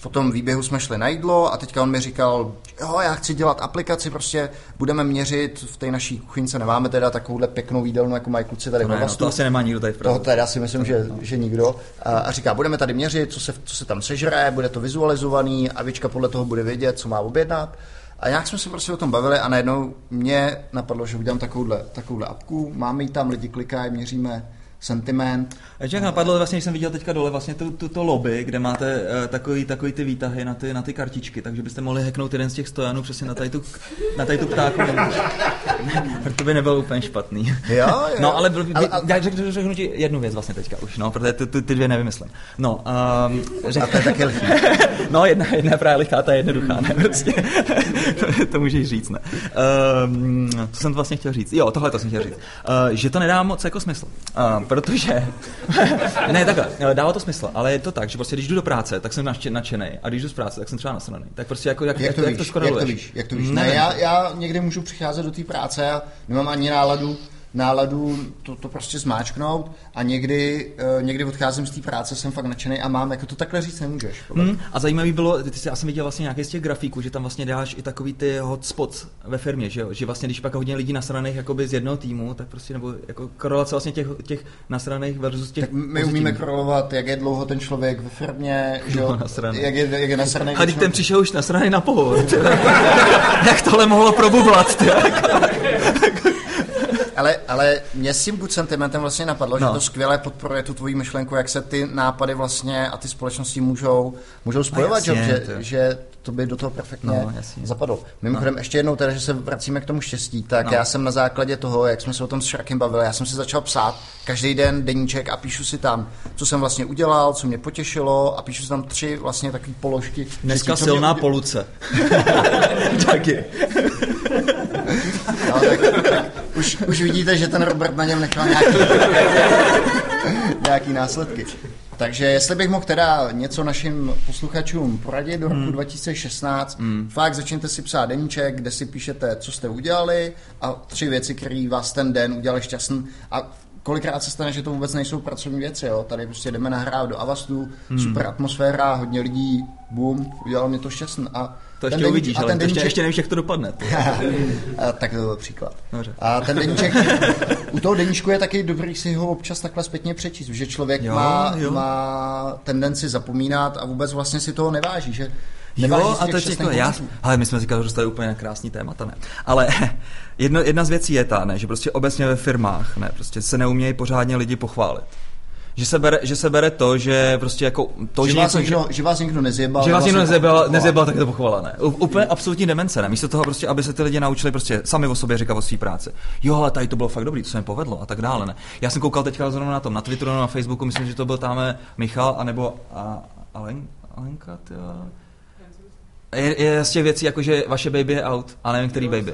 Po tom výběhu jsme šli na jídlo a teďka on mi říkal, jo, já chci dělat aplikaci, prostě budeme měřit, v té naší kuchyňce nemáme teda takovouhle pěknou jídelnu, jako mají kluci tady to, ne, no, to asi nemá nikdo tady v Praze. To teda si myslím, že, že nikdo. A, a, říká, budeme tady měřit, co se, co se tam sežere, bude to vizualizovaný a Vička podle toho bude vědět, co má objednat. A nějak jsme se prostě o tom bavili a najednou mě napadlo, že udělám takovouhle, takovouhle apku, máme ji tam, lidi klikají, měříme sentiment. A jak napadlo, vlastně, když jsem viděl teďka dole vlastně tu, tu, to lobby, kde máte uh, takový, takový ty výtahy na ty, na ty kartičky, takže byste mohli hacknout jeden z těch stojanů přesně na tady tu, na tady tu ptáku. to by nebylo úplně špatný. Jo, jo. No, ale, byl, ale, ale já řeknu, řeknu ti jednu věc vlastně teďka už, no, protože ty, ty, ty dvě nevymyslím. No, um, řek... A to je taky lichý. no, jedna, jedna je právě lichá, ta je jednoduchá, ne, prostě. to můžeš říct, ne. Um, to jsem to vlastně chtěl říct. Jo, tohle to jsem chtěl říct. Uh, že to nedá moc jako smysl. Uh, protože, ne takhle, dává to smysl, ale je to tak, že prostě když jdu do práce, tak jsem nadšený a když jdu z práce, tak jsem třeba nasraný. Tak prostě jako, jak, jak, to, jak, víš, to jak to víš, jak to víš. Ne, ne já, já někdy můžu přicházet do té práce a nemám ani náladu náladu to, to prostě zmáčknout a někdy, uh, někdy odcházím z té práce, jsem fakt nadšený a mám, jako to takhle říct nemůžeš. Hmm, a zajímavý bylo, ty jsi, já jsem viděl vlastně nějaký z těch grafiků, že tam vlastně dáš i takový ty hotspots ve firmě, že, jo? že vlastně když pak hodně lidí nasraných jakoby z jednoho týmu, tak prostě nebo jako korelace vlastně těch, těch nasraných versus těch Tak my pozitivních. umíme korelovat, jak je dlouho ten člověk ve firmě, že jo? Jak je, jak je nasraný. A když ten přišel už nasraný na pohovor. jak tohle mohlo probublat? ale, ale mě s tím good sentimentem vlastně napadlo, no. že to skvěle podporuje tu tvoji myšlenku, jak se ty nápady vlastně a ty společnosti můžou, můžou spojovat, jasně, že, to... že to by do toho perfektně no, zapadlo. Mimochodem, no. ještě jednou teda, že se vracíme k tomu štěstí, tak no. já jsem na základě toho, jak jsme se o tom s Šrakem bavili, já jsem si začal psát každý den deníček a píšu si tam, co jsem vlastně udělal, co mě potěšilo a píšu si tam tři vlastně takové položky. Dneska vždycky, silná mě... poluce. Taky. no, tak, tak, už, už vidíte, že ten Robert na něm nechal nějaký, nějaký následky. Takže jestli bych mohl teda něco našim posluchačům poradit do roku hmm. 2016, hmm. fakt začněte si psát deníček, kde si píšete, co jste udělali a tři věci, které vás ten den udělali šťastný. A kolikrát se stane, že to vůbec nejsou pracovní věci, jo? Tady prostě jdeme nahrát do Avastu, hmm. super atmosféra, hodně lidí, boom, udělalo mě to šťastný. A to ještě deníček, uvidíš, ale ten deníček... ještě, ještě nevíš, jak to dopadne. a, tak to byl příklad. Dobře. A ten deníček, u toho deníčku je taky dobrý si ho občas takhle zpětně přečíst, že člověk jo, má, jo. má tendenci zapomínat a vůbec vlastně si toho neváží, že Jo, a teď jako, já, ale my jsme říkali, že dostali úplně krásný témata, ne. Ale jedno, jedna z věcí je ta, ne, že prostě obecně ve firmách, ne, prostě se neumějí pořádně lidi pochválit že se bere, že se bere to, že prostě jako to, že, že, vás, někdo, že, že vás někdo nezjebal. Že vás někdo nezjebal, nezjebal, tak je to pochvala, ne? Úplně absolutní demence, ne? Místo toho prostě, aby se ty lidi naučili prostě sami o sobě říkat o své práci. Jo, ale tady to bylo fakt dobrý, to se mi povedlo a tak dále, ne? Já jsem koukal teďka zrovna na tom, na Twitteru, na Facebooku, myslím, že to byl tam Michal, anebo a, Alen, Alenka, tyjo. Je, je z těch věcí, jako že vaše baby je out, a nevím, který baby.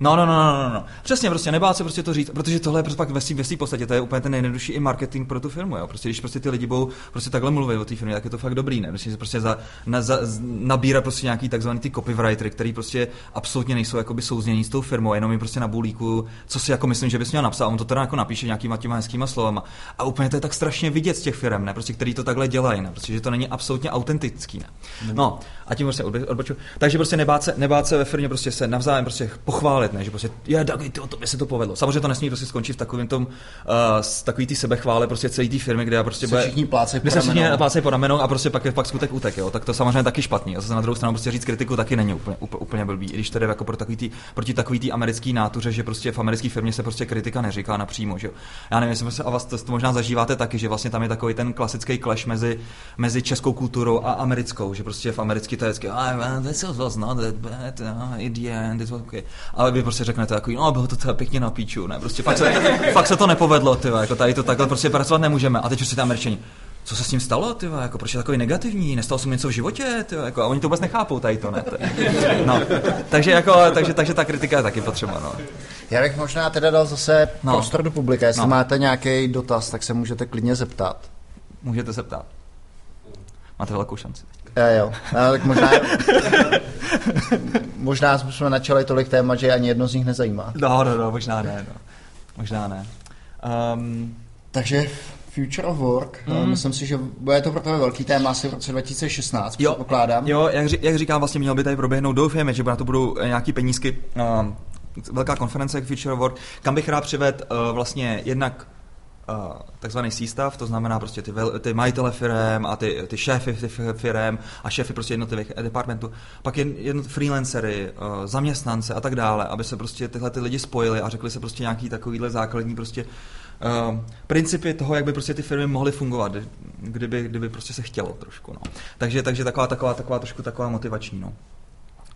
No, no, no, no, no, no. Přesně, prostě nebát se prostě to říct, protože tohle je prostě pak ve svým podstatě, to je úplně ten nejjednodušší i marketing pro tu firmu, jo. Prostě když prostě ty lidi budou prostě takhle mluvit o té firmě, tak je to fakt dobrý, ne? Prostě se prostě za, na, za, nabírat prostě nějaký takzvaný ty copywritery, který prostě absolutně nejsou jakoby souznění s tou firmou, jenom jim prostě na bulíku, co si jako myslím, že bys měl napsat, a on to teda jako napíše nějakýma těma hezkýma slovama. A úplně to je tak strašně vidět z těch firm, ne? Prostě který to takhle dělají, ne? Prostě, že to není absolutně autentický, ne? No, a tím prostě odboču. Takže prostě nebát se, nebát se ve firmě prostě se navzájem prostě pochválit, ne? Že prostě je takový, ty, to by se to povedlo. Samozřejmě to nesmí prostě skončit v takovém tom, uh, takový ty sebechvále prostě celé té firmy, kde já prostě bude, všichni plácej po všichni plácej po ramenou a prostě pak je pak skutek útek, jo. Tak to samozřejmě taky špatný. A zase na druhou stranu prostě říct kritiku taky není úplně, úplně, blbý. I když tedy jako pro takový tý, proti takový tý americký nátuře, že prostě v americké firmě se prostě kritika neříká napřímo, že jo. Já nevím, jestli a vás to, to, možná zažíváte taky, že vlastně tam je takový ten klasický clash mezi, mezi českou kulturou a americkou, že prostě v americký to je vždycky, oh, this was not that bad, uh, in the end, it was okay. Ale vy prostě řeknete takový, no bylo to teda pěkně na píču, ne, prostě fakt se, fakt se to nepovedlo, ty jako tady to takhle prostě pracovat nemůžeme. A teď už si tam američani, co se s tím stalo, ty jako proč je takový negativní, nestalo se mi něco v životě, ty jako, a oni to vůbec nechápou tady to, ne? No, takže, jako, takže, takže ta kritika je taky potřeba, no. Já bych možná teda dal zase no. prostor do publika, jestli no. máte nějaký dotaz, tak se můžete klidně zeptat. Můžete se ptát. Máte velkou šanci. Jo, jo. No, tak možná, možná jsme načali tolik témat, že ani jedno z nich nezajímá. No, no, no, možná ne. No. Možná ne. Um, takže Future of Work, mm. myslím si, že bude to pro tebe velký téma asi v roce 2016, jo, pokládám. Jo, jak, jak říkám, vlastně měl by tady proběhnout, doufejme, že na to budou nějaký penízky, uh, velká konference Future of Work, kam bych rád přived uh, vlastně jednak takzvaný C-stav, to znamená prostě ty, ty majitele firm a ty, ty šéfy firm a šéfy prostě jednotlivých departmentů, pak jen, jen freelancery, uh, zaměstnance a tak dále, aby se prostě tyhle ty lidi spojili a řekli se prostě nějaký takovýhle základní prostě uh, principy toho, jak by prostě ty firmy mohly fungovat, kdyby, kdyby prostě se chtělo trošku, no. Takže, takže taková, taková, taková trošku taková motivační, no.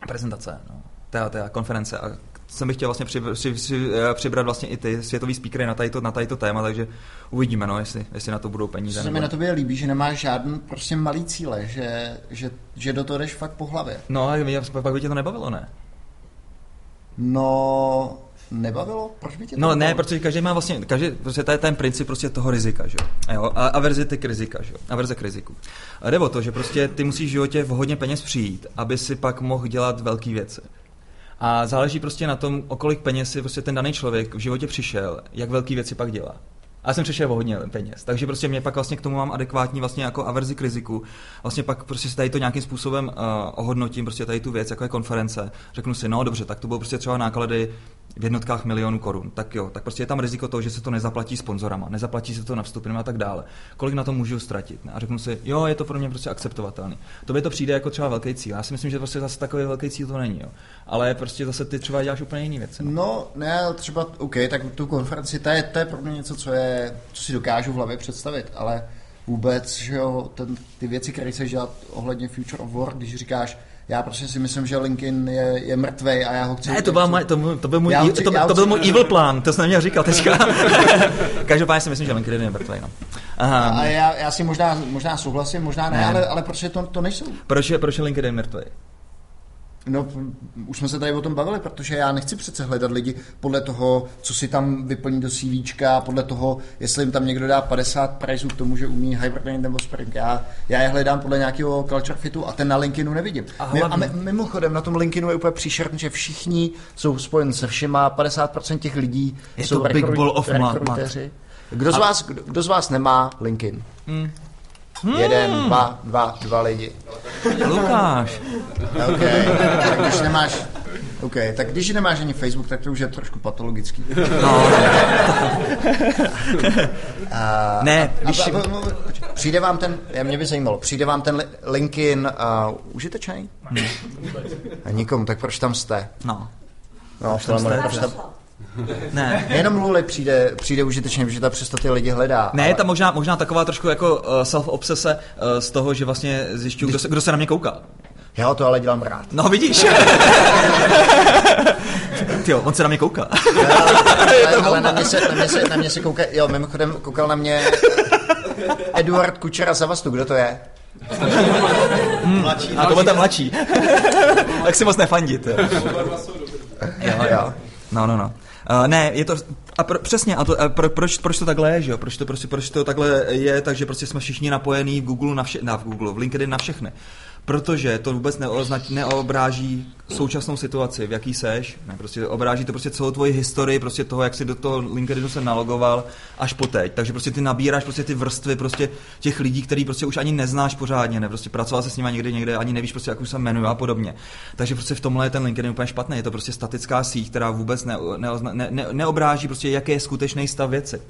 Prezentace, no. Té, té konference a jsem bych chtěl vlastně při, při, při, eh, přibrat vlastně i ty světový speakery na tato, na tato téma, takže uvidíme, no, jestli, jestli na to budou peníze. Co mi na tobě líbí, že nemáš žádný prostě malý cíle, že, že, že do toho jdeš fakt po hlavě. No, a pak by tě to nebavilo, ne? No, nebavilo? Proč by tě to No nebavilo? ne, protože každý má vlastně, každý, prostě to je ten princip prostě toho rizika, že jo. A averzity k rizika, že jo. Averze k riziku. A jde o to, že prostě ty musíš v životě v hodně peněz přijít, aby si pak mohl dělat velké věci. A záleží prostě na tom, o kolik peněz si prostě ten daný člověk v životě přišel, jak velké věci pak dělá. A já jsem přišel o hodně peněz, takže prostě mě pak vlastně k tomu mám adekvátní vlastně jako averzi k riziku. Vlastně pak prostě si tady to nějakým způsobem uh, ohodnotím, prostě tady tu věc, jako je konference. Řeknu si, no dobře, tak to budou prostě třeba náklady v jednotkách milionů korun. Tak jo, tak prostě je tam riziko toho, že se to nezaplatí sponzorama, nezaplatí se to na vstupy a tak dále. Kolik na to můžu ztratit? A řeknu si, jo, je to pro mě prostě akceptovatelné. To by to přijde jako třeba velký cíl. Já si myslím, že prostě zase takový velký cíl to není. Jo. Ale prostě zase ty třeba děláš úplně jiné věci. No. no, ne, třeba, OK, tak tu konferenci, to je, to je pro mě něco, co, je, co si dokážu v hlavě představit, ale vůbec, že jo, ten, ty věci, které chceš dělat ohledně Future of Work, když říkáš, já prostě si myslím, že LinkedIn je, je mrtvej a já ho chci... Ne, to, byl, to, to, byl můj, chci, to, to byl můj evil plán, to jsem neměl říkat teďka. Každopádně si myslím, že LinkedIn je mrtvej. No. Aha. A já, já si možná, možná souhlasím, možná ne, ne. ale, ale proč to, to nejsou? Proč je, proč je LinkedIn mrtvej? No, už jsme se tady o tom bavili, protože já nechci přece hledat lidi podle toho, co si tam vyplní do CV, podle toho, jestli jim tam někdo dá 50 prizů k tomu, že umí Hibernate nebo Spring. Já, já je hledám podle nějakého culture fitu a ten na LinkedInu nevidím. A, a mimochodem, na tom LinkedInu je úplně příšerný, že všichni jsou spojeni se všema, 50% těch lidí je jsou to big ball of Kdo z, vás, kdo, kdo z vás nemá LinkedIn? Hmm. Hmm. Jeden, dva, dva, dva lidi. Lukáš. OK, tak když nemáš OK, tak když nemáš ani Facebook, tak to už je trošku patologický. No. a, ne, víš... A, a, a, přijde vám ten, já mě by zajímalo, přijde vám ten LinkedIn uh, užitečný? Hmm. A nikomu, tak proč tam jste? No. No, proč tam jste? Proč tam, ne. Jenom Luli přijde, přijde užitečně, protože ta přesto ty lidi hledá. Ne, ale... je tam možná, možná taková trošku jako uh, self-obsese uh, z toho, že vlastně zjišťuju, kdo se, kdo se na mě kouká. Já to ale dělám rád. No vidíš. Ty on se na mě kouká. ale, ale na, mě se, na, mě se, na mě se kouká, jo, mimochodem koukal na mě Eduard Kučera Zavastu, kdo to je? Hmm, a to byl ten mladší. tak si moc nefandit. jo, jo. No, no, no. Uh, ne, je to, a pro, přesně, a, to, a pro, proč, proč to takhle je, že jo? Proč to, proč, proč to takhle je, takže prostě jsme všichni napojení v Google na, vše, na v Google, v LinkedIn na všechny protože to vůbec neoznač, neobráží současnou situaci, v jaký seš, ne, prostě obráží to prostě celou tvoji historii, prostě toho, jak si do toho LinkedInu se nalogoval až po teď. Takže prostě ty nabíráš prostě ty vrstvy prostě těch lidí, který prostě už ani neznáš pořádně, ne, prostě pracoval se s nimi někdy někde, ani nevíš prostě, jak už se jmenuje a podobně. Takže prostě v tomhle je ten LinkedIn úplně špatný, je to prostě statická síť, která vůbec ne, ne, ne, ne, neobráží prostě, jaký je skutečný stav věci.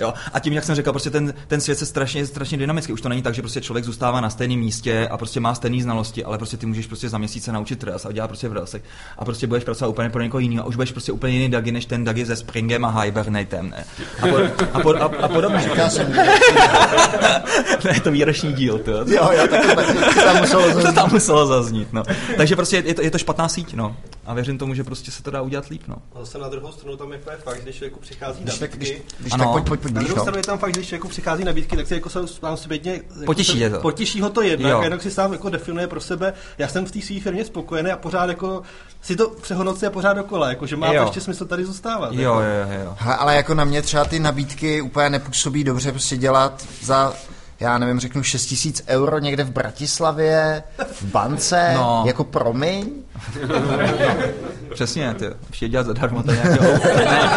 Jo? A tím, jak jsem říkal, prostě ten, ten svět se strašně, strašně dynamický. Už to není tak, že prostě člověk zůstává na stejném místě a prostě má stejné znalosti, ale prostě ty můžeš prostě za měsíc se naučit Rails a dělat prostě v Railsech a prostě budeš pracovat úplně pro někoho jiného a už budeš prostě úplně jiný Dagi než ten Dagi se Springem a Hibernatem. Ne? A, po, a, po, a, a podobně. Říkal jsem. ne, to výroční díl. To, jo, jo, tak to, tam muselo zaznít. to tam muselo zaznít. No. Takže prostě je to, je to špatná síť. No. A věřím tomu, že prostě se to dá udělat líp. No. A zase na druhou stranu tam jako je fakt, když člověku přichází když nabídky. Když, když ano. tak pojď, pojď, pojď, na druhou stranu je tam fakt, když člověku přichází nabídky, tak se jako se vám zpětně jako potěší, se, to. potěší ho to jednak, a jednak si sám jako definuje pro sebe, já jsem v té své firmě spokojený a pořád jako si to přehodnocuje pořád dokola, jako že má jo. ještě smysl tady zůstávat. Jo, jako. jo, jo. Ha, ale jako na mě třeba ty nabídky úplně nepůsobí dobře prostě dělat za já nevím, řeknu 6 tisíc euro někde v Bratislavě, v bance, no. jako promiň. Přesně, ty vše dělat zadarmo, to je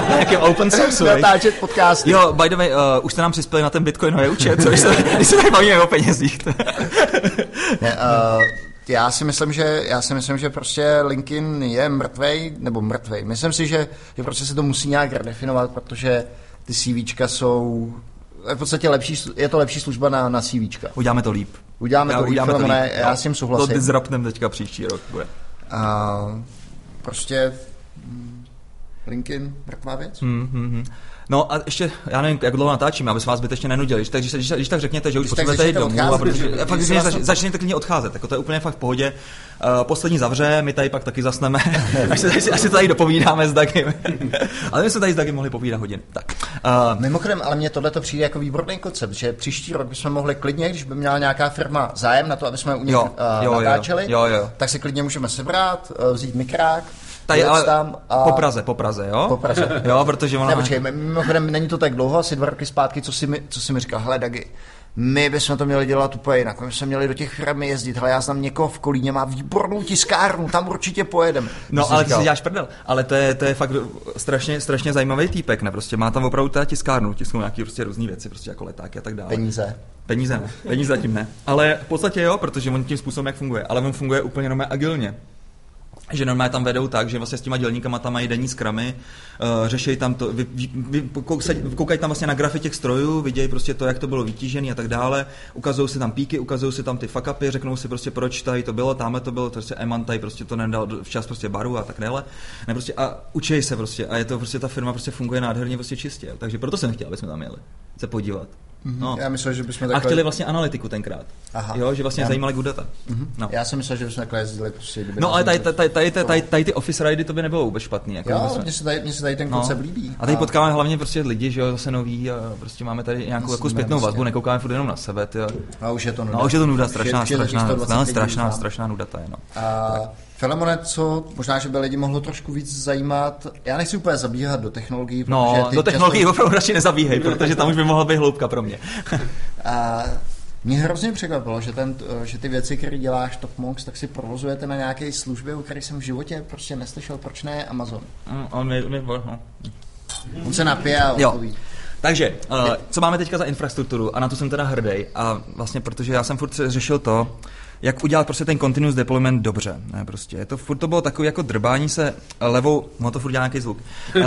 nějaký open source. Natáčet podcast. Jo, by the way, uh, už jste nám přispěli na ten bitcoinový účet, co když se tady bavíme o penězích. ne, uh, já si myslím, že já si myslím, že prostě LinkedIn je mrtvej, nebo mrtvej. Myslím si, že, že prostě se to musí nějak redefinovat, protože ty CVčka jsou v podstatě lepší, je to lepší služba na, na CVčka. Uděláme to líp. Uděláme já, to líp, uděláme to líp. já no, s tím souhlasím. To disruptnem teďka příští rok bude. A prostě mm, LinkedIn, mrtvá věc. Hmm, hmm, hmm. No a ještě, já nevím, jak dlouho natáčíme, aby se vás zbytečně nenudili. Takže když, když, když tak řekněte, že už potřebujete jít domů, a protože fakt, když zač, začněte klidně odcházet, jako to je úplně fakt v pohodě. Uh, poslední zavře, my tady pak taky zasneme, až, se, až, až se tady dopovídáme s Dagim. ale my jsme tady s Dagim mohli povídat hodin. Tak. Uh, Mimochodem, ale mně tohle to přijde jako výborný koncept, že příští rok bychom mohli klidně, když by měla nějaká firma zájem na to, aby jsme u nich jo, uh, jo, natáčeli, jo, jo. tak si klidně můžeme sebrat, uh, vzít mikrák, Tady, ale tam a... Po Praze, po Praze, jo? Po Praze. jo, protože ona... Ne, počkej, mimochodem není to tak dlouho, asi dva roky zpátky, co si mi, co si mi říkal, hele Dagi, my bychom to měli dělat úplně jinak. My bychom měli do těch firm jezdit. Ale já znám někoho v Kolíně, má výbornou tiskárnu, tam určitě pojedem. No, ale ty si děláš prdel. Ale to je, to je fakt strašně, strašně zajímavý týpek, ne? Prostě má tam opravdu ta tiskárnu, tisknou nějaké prostě různé věci, prostě jako letáky a tak dále. Peníze. Peníze ne, peníze zatím ne. Ale v podstatě jo, protože on tím způsobem, jak funguje. Ale on funguje úplně jenom agilně že normálně tam vedou tak, že vlastně s těma dělníkama tam mají denní skramy, uh, řešejí tam to, vy, vy, vy, koukají tam vlastně na grafy těch strojů, vidějí prostě to, jak to bylo vytížené a tak dále, ukazují si tam píky, ukazují si tam ty fuck řeknou si prostě, proč tady to bylo, tamhle to bylo, prostě Eman tady prostě to nedal včas prostě baru a tak dále. Ne, prostě, a učí se prostě a je to prostě ta firma prostě funguje nádherně prostě čistě, takže proto jsem chtěl, aby jsme tam jeli se podívat. No. Já myslel, že bychom takhle... A chtěli vlastně analytiku tenkrát. Aha. Jo, že vlastně Já... zajímali good data. Mm-hmm. No. Já jsem myslel, že bychom takhle jezdili prostě, No ale tady, tady, tady, tady, tady, ty office ridy to by nebylo vůbec špatný. Jako jo, mně se, tady, mně se tady ten koncept no. líbí. A tady a... potkáváme hlavně prostě lidi, že jo, zase nový a prostě máme tady nějakou jako zpětnou vazbu, nekoukáme furt jenom na sebe. Ty, a už je to nuda. No, už je to nuda, strašná, strašná, strašná, strašná, strašná nuda to je. No. Filemone, co možná, že by lidi mohlo trošku víc zajímat, já nechci úplně zabíhat do technologií, No, do technologií často... opravdu radši nezabíhej, protože tam už by mohla být hloubka pro mě. a mě hrozně překvapilo, že, ten, že ty věci, které děláš Top Monks, tak si provozujete na nějaké službě, o které jsem v životě prostě neslyšel, proč ne Amazon. Mm, on, mi, mi, no. on se napije a odpoví. Takže, uh, co máme teďka za infrastrukturu? A na to jsem teda hrdý. A vlastně, protože já jsem furt řešil to, jak udělat prostě ten continuous deployment dobře. Ne, prostě. Je to, furt to bylo takové jako drbání se levou, no to furt dělá nějaký zvuk, uh,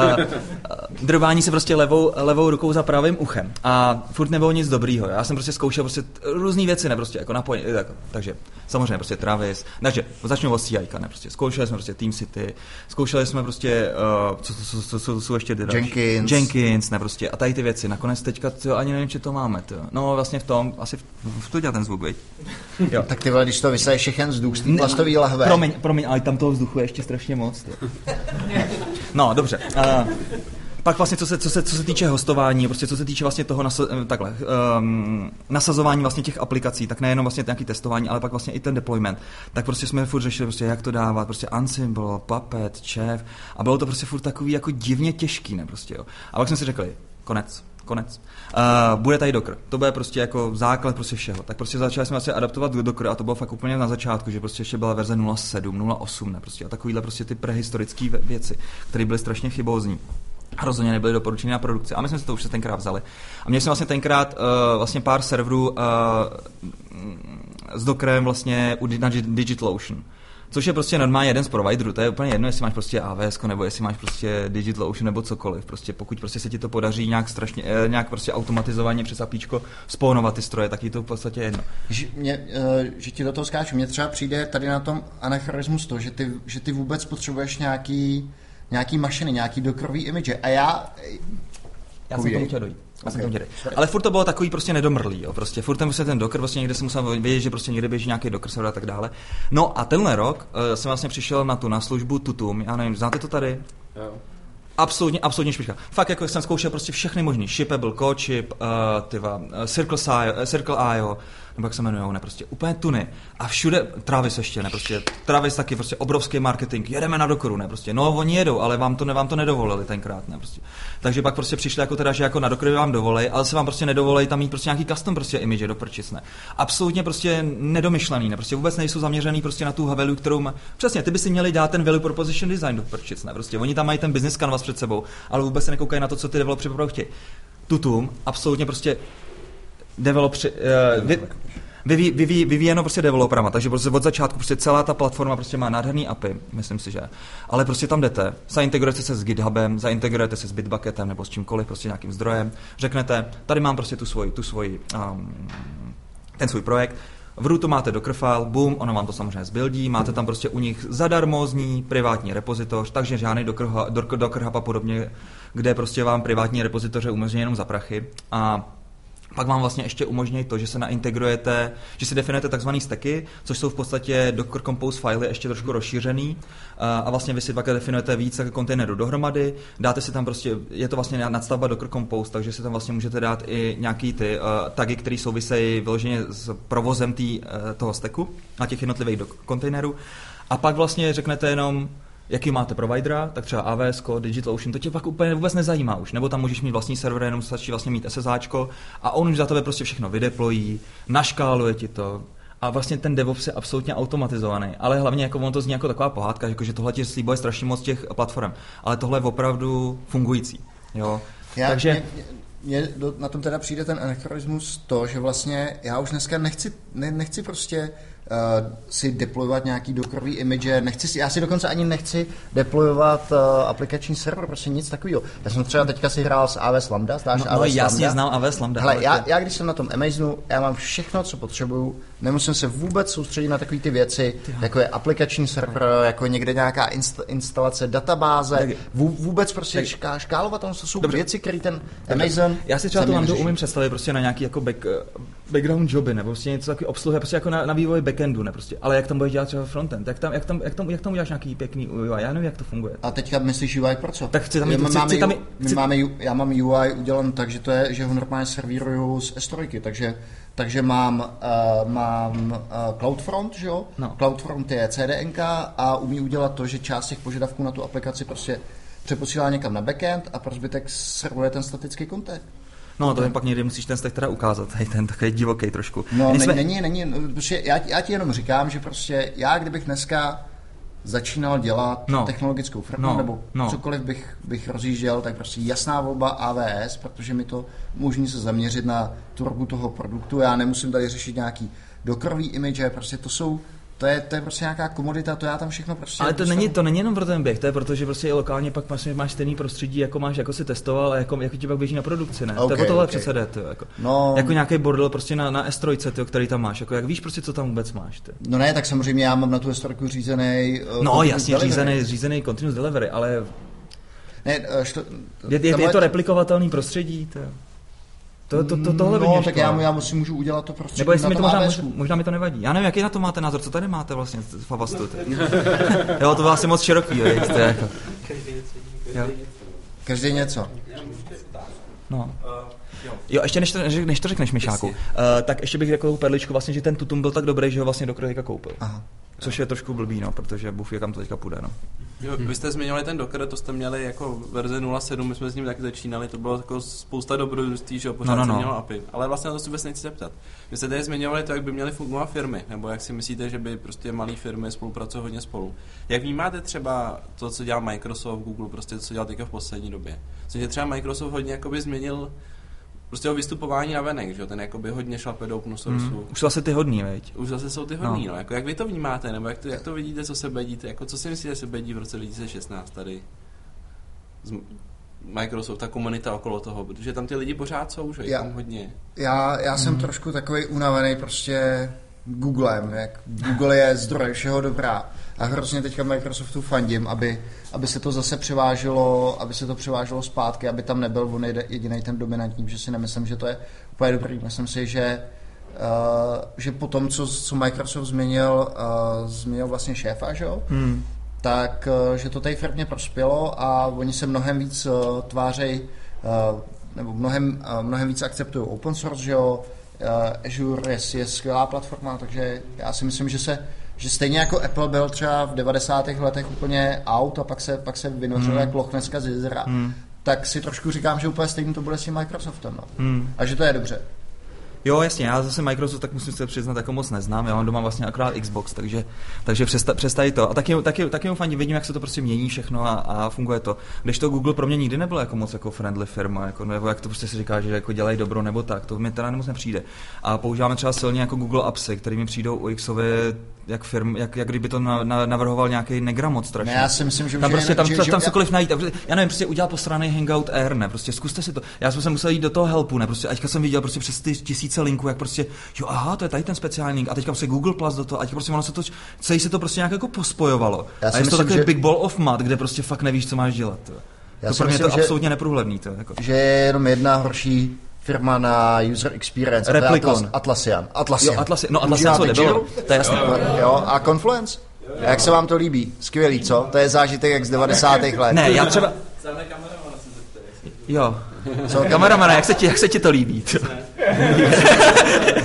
drbání se prostě levou, levou rukou za pravým uchem. A furt nebylo nic dobrýho. Já jsem prostě zkoušel prostě různé věci, ne prostě jako napojení, tak, takže samozřejmě prostě Travis. Takže začnu od CI, ne prostě. Zkoušeli jsme prostě Team City, zkoušeli jsme prostě, uh, co, co, co, co, co ještě další. Jenkins. Jenkins, ne prostě. A tady ty věci. Nakonec teďka, to ani nevím, či to máme. Tyjo. No vlastně v tom, asi v, v to dělá ten zvuk, veď? Jo. tak ty vole, když to vysaješ všechen vzduch z té plastový lahve. Promiň, promiň, ale tam toho vzduchu je ještě strašně moc. no, dobře. Uh, pak vlastně, co se, co se, co se týče hostování, prostě co se týče vlastně toho nasa, eh, takhle, um, nasazování vlastně těch aplikací, tak nejenom vlastně nějaký testování, ale pak vlastně i ten deployment, tak prostě jsme furt řešili, prostě, jak to dávat, prostě Ansible, Puppet, Chef a bylo to prostě furt takový jako divně těžký, ne prostě, jo. A pak jsme si řekli, konec, konec. Uh, bude tady Docker. To bude prostě jako základ prostě všeho. Tak prostě začali jsme vlastně adaptovat Docker a to bylo fakt úplně na začátku, že prostě ještě byla verze 0.7, 0.8, ne prostě a takovýhle prostě ty prehistorické věci, které byly strašně chybózní a rozhodně nebyly doporučeny na produkci. A my jsme si to už tenkrát vzali. A měli jsme vlastně tenkrát uh, vlastně pár serverů uh, s Dockerem vlastně na DigitalOcean. Což je prostě normálně jeden z providerů, to je úplně jedno, jestli máš prostě AWS nebo jestli máš prostě DigitalOcean nebo cokoliv. Prostě pokud prostě se ti to podaří nějak strašně, eh, nějak prostě automatizovaně přes apíčko spónovat ty stroje, tak je to v podstatě jedno. Že, mě, eh, že ti do toho skáču, mně třeba přijde tady na tom anachronismus to, že ty, že ty vůbec potřebuješ nějaký, nějaký mašiny, nějaký dokrový image. A já Já jsem tomu chtěl dojít. Jsem okay. Ale furt to bylo takový prostě nedomrlý, jo. Prostě furt tam prostě ten Docker, prostě někde jsem musel vědět, že prostě někde běží nějaký Docker server a tak dále. No a tenhle rok uh, jsem vlastně přišel na tu na službu Tutum. Já nevím, znáte to tady? Jo. Absolutně, absolutně špička. Fakt jako jsem zkoušel prostě všechny možný. Shippable, Codeship, uh, tyva, uh, Circle.io, uh, Circle.io, nebo jak se jmenují, ne, prostě úplně tuny. A všude, Travis ještě, ne, prostě, Travis taky, prostě obrovský marketing, jedeme na Dockeru, ne, prostě, no oni jedou, ale vám to, ne, vám to nedovolili tenkrát, ne, prostě. Takže pak prostě přišli jako teda, že jako na Dockeru vám dovolej, ale se vám prostě nedovolej tam mít prostě nějaký custom prostě image do prčic, ne. Absolutně prostě nedomyšlený, ne, prostě vůbec nejsou zaměřený prostě na tu value, kterou má. Přesně, ty by si měli dát ten value proposition design do prčic, ne, prostě. Oni tam mají ten business canvas před sebou, ale vůbec se nekoukají na to, co ty developři chtějí. Tutum, absolutně prostě developři, uh, vyví, vyví, vyvíjeno prostě developerama, takže prostě od začátku prostě celá ta platforma prostě má nádherný API, myslím si, že. Ale prostě tam jdete, zaintegrujete se s GitHubem, zaintegrujete se s Bitbucketem nebo s čímkoliv, prostě nějakým zdrojem, řeknete, tady mám prostě tu svoji, tu svoji um, ten svůj projekt, v rootu máte Docker file, boom, ono vám to samozřejmě zbildí, máte tam prostě u nich zadarmozní privátní repozitoř, takže žádný Docker, Docker, Docker Hub a podobně, kde prostě vám privátní repozitoře umožní jenom za prachy. A pak vám vlastně ještě umožní to, že se naintegrujete, že si definujete takzvané stacky, což jsou v podstatě Docker Compose fily ještě trošku rozšířený a vlastně vy si pak definujete víc kontejnerů dohromady, dáte si tam prostě, je to vlastně nadstavba Docker Compose, takže si tam vlastně můžete dát i nějaký ty uh, tagy, které souvisejí vyloženě s provozem tý, uh, toho stacku na těch jednotlivých kontejnerů. A pak vlastně řeknete jenom, jaký máte providera, tak třeba AWS, DigitalOcean, to tě pak úplně vůbec nezajímá už. Nebo tam můžeš mít vlastní server, jenom stačí vlastně mít SSHčko a on už za tebe prostě všechno vydeplojí, naškáluje ti to, a vlastně ten DevOps je absolutně automatizovaný, ale hlavně jako on to zní jako taková pohádka, jako že tohle ti slíbuje strašně moc těch platform, ale tohle je opravdu fungující. Jo? Já, Takže... Mě, mě do, na tom teda přijde ten anachronismus to, že vlastně já už dneska nechci, ne, nechci prostě uh, si deployovat nějaký dokrový image, nechci si, já si dokonce ani nechci deployovat uh, aplikační server, prostě nic takového. Já jsem třeba teďka si hrál s AWS Lambda, znáš no, AWS no, jasně Lambda? znám AWS Lambda. Hele, já, já, když jsem na tom Amazonu, já mám všechno, co potřebuju, nemusím se vůbec soustředit na takové ty věci, Tyho. jako je aplikační server, jako někde nějaká inst- instalace databáze, tak, vůbec prostě tak, šká, škálovat, to jsou dobře. věci, které ten Amazon Já si třeba tu Lambdu umím představit prostě na nějaký jako back, background joby, nebo prostě něco takový obsluhy, prostě jako na, na vývoj backendu, ne prostě. Ale jak tam bude dělat třeba frontend, jak tam, jak tam, jak tam, jak tam uděláš nějaký pěkný UI, já nevím, jak to funguje. A teďka myslíš UI pro co? Tak chci tam mít, chci, máme, chci tam, chci... máme, já mám UI udělan tak, že to je, že ho normálně servíruju z S3, takže takže mám, uh, mám uh, CloudFront, že jo? No. CloudFront je CDNK a umí udělat to, že část těch požadavků na tu aplikaci prostě přeposílá někam na backend a pro zbytek servuje ten statický kontakt. No, to pak někdy musíš ten stack teda ukázat, hej, ten takový divoký trošku. No, Nejsme... není, není, není, prostě já, já ti jenom říkám, že prostě já, kdybych dneska začínal dělat no. technologickou firmu, no. nebo no. cokoliv bych, bych rozjížděl, tak prostě jasná volba AWS, protože mi to umožní se zaměřit na tvorbu toho produktu. Já nemusím tady řešit nějaký dokrový image, prostě to jsou to je, to je prostě nějaká komodita, to já tam všechno prostě... Ale to není, to není jenom pro ten běh, to je proto, že prostě i lokálně pak máš, máš stejný prostředí, jako máš, jako si testoval a jako, jako ti pak běží na produkci, ne? Okay, to je tohle okay. přece jde, to, jako, no, jako nějaký bordel prostě na, na S3, tyjo, který tam máš, jako jak víš prostě, co tam vůbec máš. Ty. No ne, tak samozřejmě já mám na tu S3 řízený... Uh, no jasně, řízený, řízený continuous delivery, ale... Ne, uh, što, je, je, je, to replikovatelný prostředí, to to, to, to, tohle no, tak já, já musím, můžu udělat to prostě. Nebo jestli mi to možná, možná, možná, mi to nevadí. Já nevím, jaký na to máte názor, co tady máte vlastně v Favastu. jo, to bylo asi moc široký, jo, jste jako. Každý něco. No. Jo, ještě než to, než to řekneš, Mišáku, uh, tak ještě bych řekl perličku vlastně, že ten tutum byl tak dobrý, že ho vlastně do Krojka koupil. Aha. Což je trošku blbý, no, protože buf je kam to teďka půjde, no. Jo, vy jste zmiňovali ten Docker, to jste měli jako verze 0.7, my jsme s ním taky začínali, to bylo jako spousta dobrodružství, že pořád no, no, no. mělo API. Ale vlastně na to si vůbec nechci zeptat. Vy jste tady zmiňovali to, jak by měly fungovat firmy, nebo jak si myslíte, že by prostě malé firmy spolupracovaly hodně spolu. Jak vnímáte třeba to, co dělá Microsoft, Google, prostě to, co dělá teďka v poslední době? Což třeba Microsoft hodně jakoby změnil prostě o vystupování na venek, že ten jakoby hodně šlape do open source. Mm. Už zase ty hodný, veď? Už zase jsou ty hodný, no. no. Jako, jak vy to vnímáte, nebo jak to, jak to vidíte, co se bedíte, jako co si myslíte, že se bedí v roce 2016 tady? Z Microsoft, ta komunita okolo toho, protože tam ty lidi pořád jsou, že já, tam hodně. Já, já jsem mm. trošku takový unavený prostě Googlem, jak Google je zdroj všeho dobrá. A hrozně teďka Microsoftu fandím, aby, aby se to zase převáželo, aby se to převáželo zpátky, aby tam nebyl on jediný ten dominantní, že si nemyslím, že to je úplně dobrý. Myslím si, že Uh, že po tom, co, co Microsoft změnil, uh, změnil vlastně šéfa, že jo? Hmm. tak uh, že to tady firmě prospělo a oni se mnohem víc uh, tvářejí, uh, nebo mnohem, uh, mnohem víc akceptují open source, že jo? Uh, Azure je, je skvělá platforma, takže já si myslím, že se že stejně jako Apple byl třeba v 90. letech úplně out a pak se, pak se vynořil hmm. jak Loch Nesska z jezera, hmm. tak si trošku říkám, že úplně stejně to bude s tím Microsoftem. No. Hmm. A že to je dobře. Jo, jasně, já zase Microsoft tak musím se přiznat, jako moc neznám, já mám doma vlastně akorát Xbox, takže, takže přesta, přestají to. A taky, taky, taky fandím, vidím, jak se to prostě mění všechno a, a, funguje to. Když to Google pro mě nikdy nebylo jako moc jako friendly firma, jako, nebo jak to prostě se říká, že jako dělají dobro nebo tak, to mi teda moc nepřijde. A používáme třeba silně jako Google Appsy, které mi přijdou u Xově jak, firm, jak, jak kdyby to na, na, navrhoval nějaký negramoc strašně. Ne, já si myslím, že tam prostě tam, že, tam, tam cokoliv najít. Já nevím, prostě udělat posraný Hangout Air, ne, prostě zkuste si to. Já jsem se musel jít do toho helpu, ne, prostě teďka jsem viděl prostě přes ty tisíce linků, jak prostě, jo, aha, to je tady ten speciální link, a teďka prostě Google Plus do toho, a teďka prostě ono se to, celý se to prostě nějak jako pospojovalo. Já a je to takový že... big ball of mud, kde prostě fakt nevíš, co máš dělat. To. Já to pro mě myslím, je to že, absolutně neprůhledný. To, jako. Že je jenom jedna horší firma na user experience. Replicon. Atlas, Atlassian. Atlassian. Jo, Atlassian. No Atlassian co nebylo, to je jasné. Jo, a Confluence? A jak se vám to líbí? Skvělý, co? To je zážitek jak z 90. let. Ne, já třeba... Jo. Co, kameramana, jak se ti, jak se ti to líbí?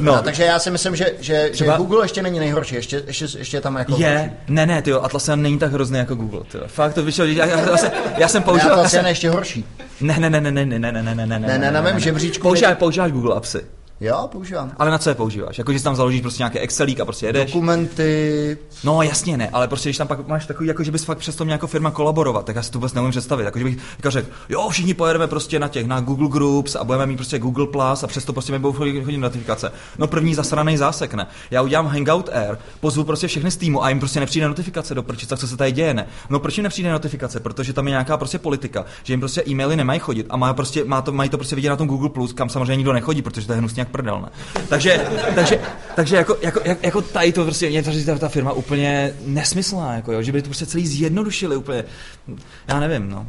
No. no. takže já si myslím, že, že, Třeba... že Google ještě není nejhorší, ještě, ještě, ještě tam jako... Je, horší. ne, ne, ty Atlassian není tak hrozný jako Google, tyjo. Fakt to vyšlo, já, já, já, jsem, já jsem použil... Atlassian je ještě horší. Ne, ne, ne, ne, ne, ne, ne, ne, ne, ne, ne, ne, ne, na mém žebříčku... Používáš, používáš Google Appsy. Jo, používám. Ale na co je používáš? Jako, že tam založíš prostě nějaké Excelík a prostě jedeš? Dokumenty. No jasně ne, ale prostě když tam pak máš takový, jako že bys fakt přes to měl jako firma kolaborovat, tak já si to vůbec neumím představit. Jako, že bych jako řekl, jo, všichni pojedeme prostě na těch, na Google Groups a budeme mít prostě Google Plus a přesto prostě mi budou chodit, chodit notifikace. No první zasraný zásek, ne. Já udělám Hangout Air, pozvu prostě všechny z týmu a jim prostě nepřijde notifikace do prčic, tak co se tady děje, ne. No proč jim nepřijde notifikace? Protože tam je nějaká prostě politika, že jim prostě e-maily nemají chodit a má prostě, má to, mají to prostě vidět na tom Google Plus, kam samozřejmě nikdo nechodí, protože to je hnusně jak prdel, ne. Takže, takže, takže jako, jako, jako tady to prostě, mě ta, ta firma úplně nesmyslná, jako jo, že by to prostě celý zjednodušili úplně, já nevím, no.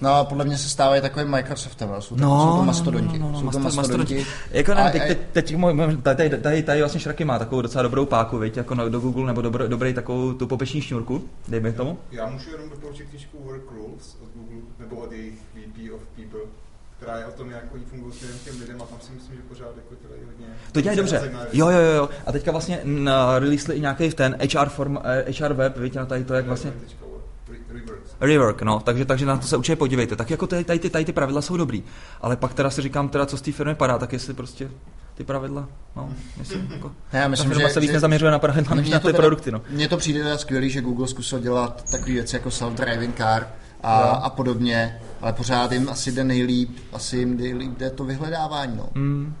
No a podle mě se stávají takovým Microsoftem, no. Jsou, to, no, jsou to mastodonti. No, no, no, jsou to mastodonti. mastodonti. Jako ne, teď, teď, teď tady, tady, tady, tady vlastně Šraky má takovou docela dobrou páku, viď, jako do Google, nebo dobro, dobrý takovou tu popeční šňůrku, dejme tomu. Já můžu jenom doporučit knižku Work Rules od Google, nebo od jejich VP of People která je o tom, jak oni fungují směrem těm lidem a tam si myslím, že pořád jako dělají hodně. To dělají dobře. Jo, jo, jo. A teďka vlastně releasli i nějaký ten HR, form, HR eh, web, víte, na tady to, jak vlastně... Rework, no, takže, takže na to se určitě podívejte. Tak jako tady, tady, ty, tady ty pravidla jsou dobrý, ale pak teda si říkám, teda co z té firmy padá, tak jestli prostě ty pravidla, no, myslím, jako, já myslím, ta firma že, se víc že, nezaměřuje na pravidla, než na ty teda, produkty, no. Mně to přijde teda skvělý, že Google zkusil dělat takové věci jako self-driving car a, no. a podobně, ale pořád jim asi jde nejlíp, asi jim jde to vyhledávání, no. Mm.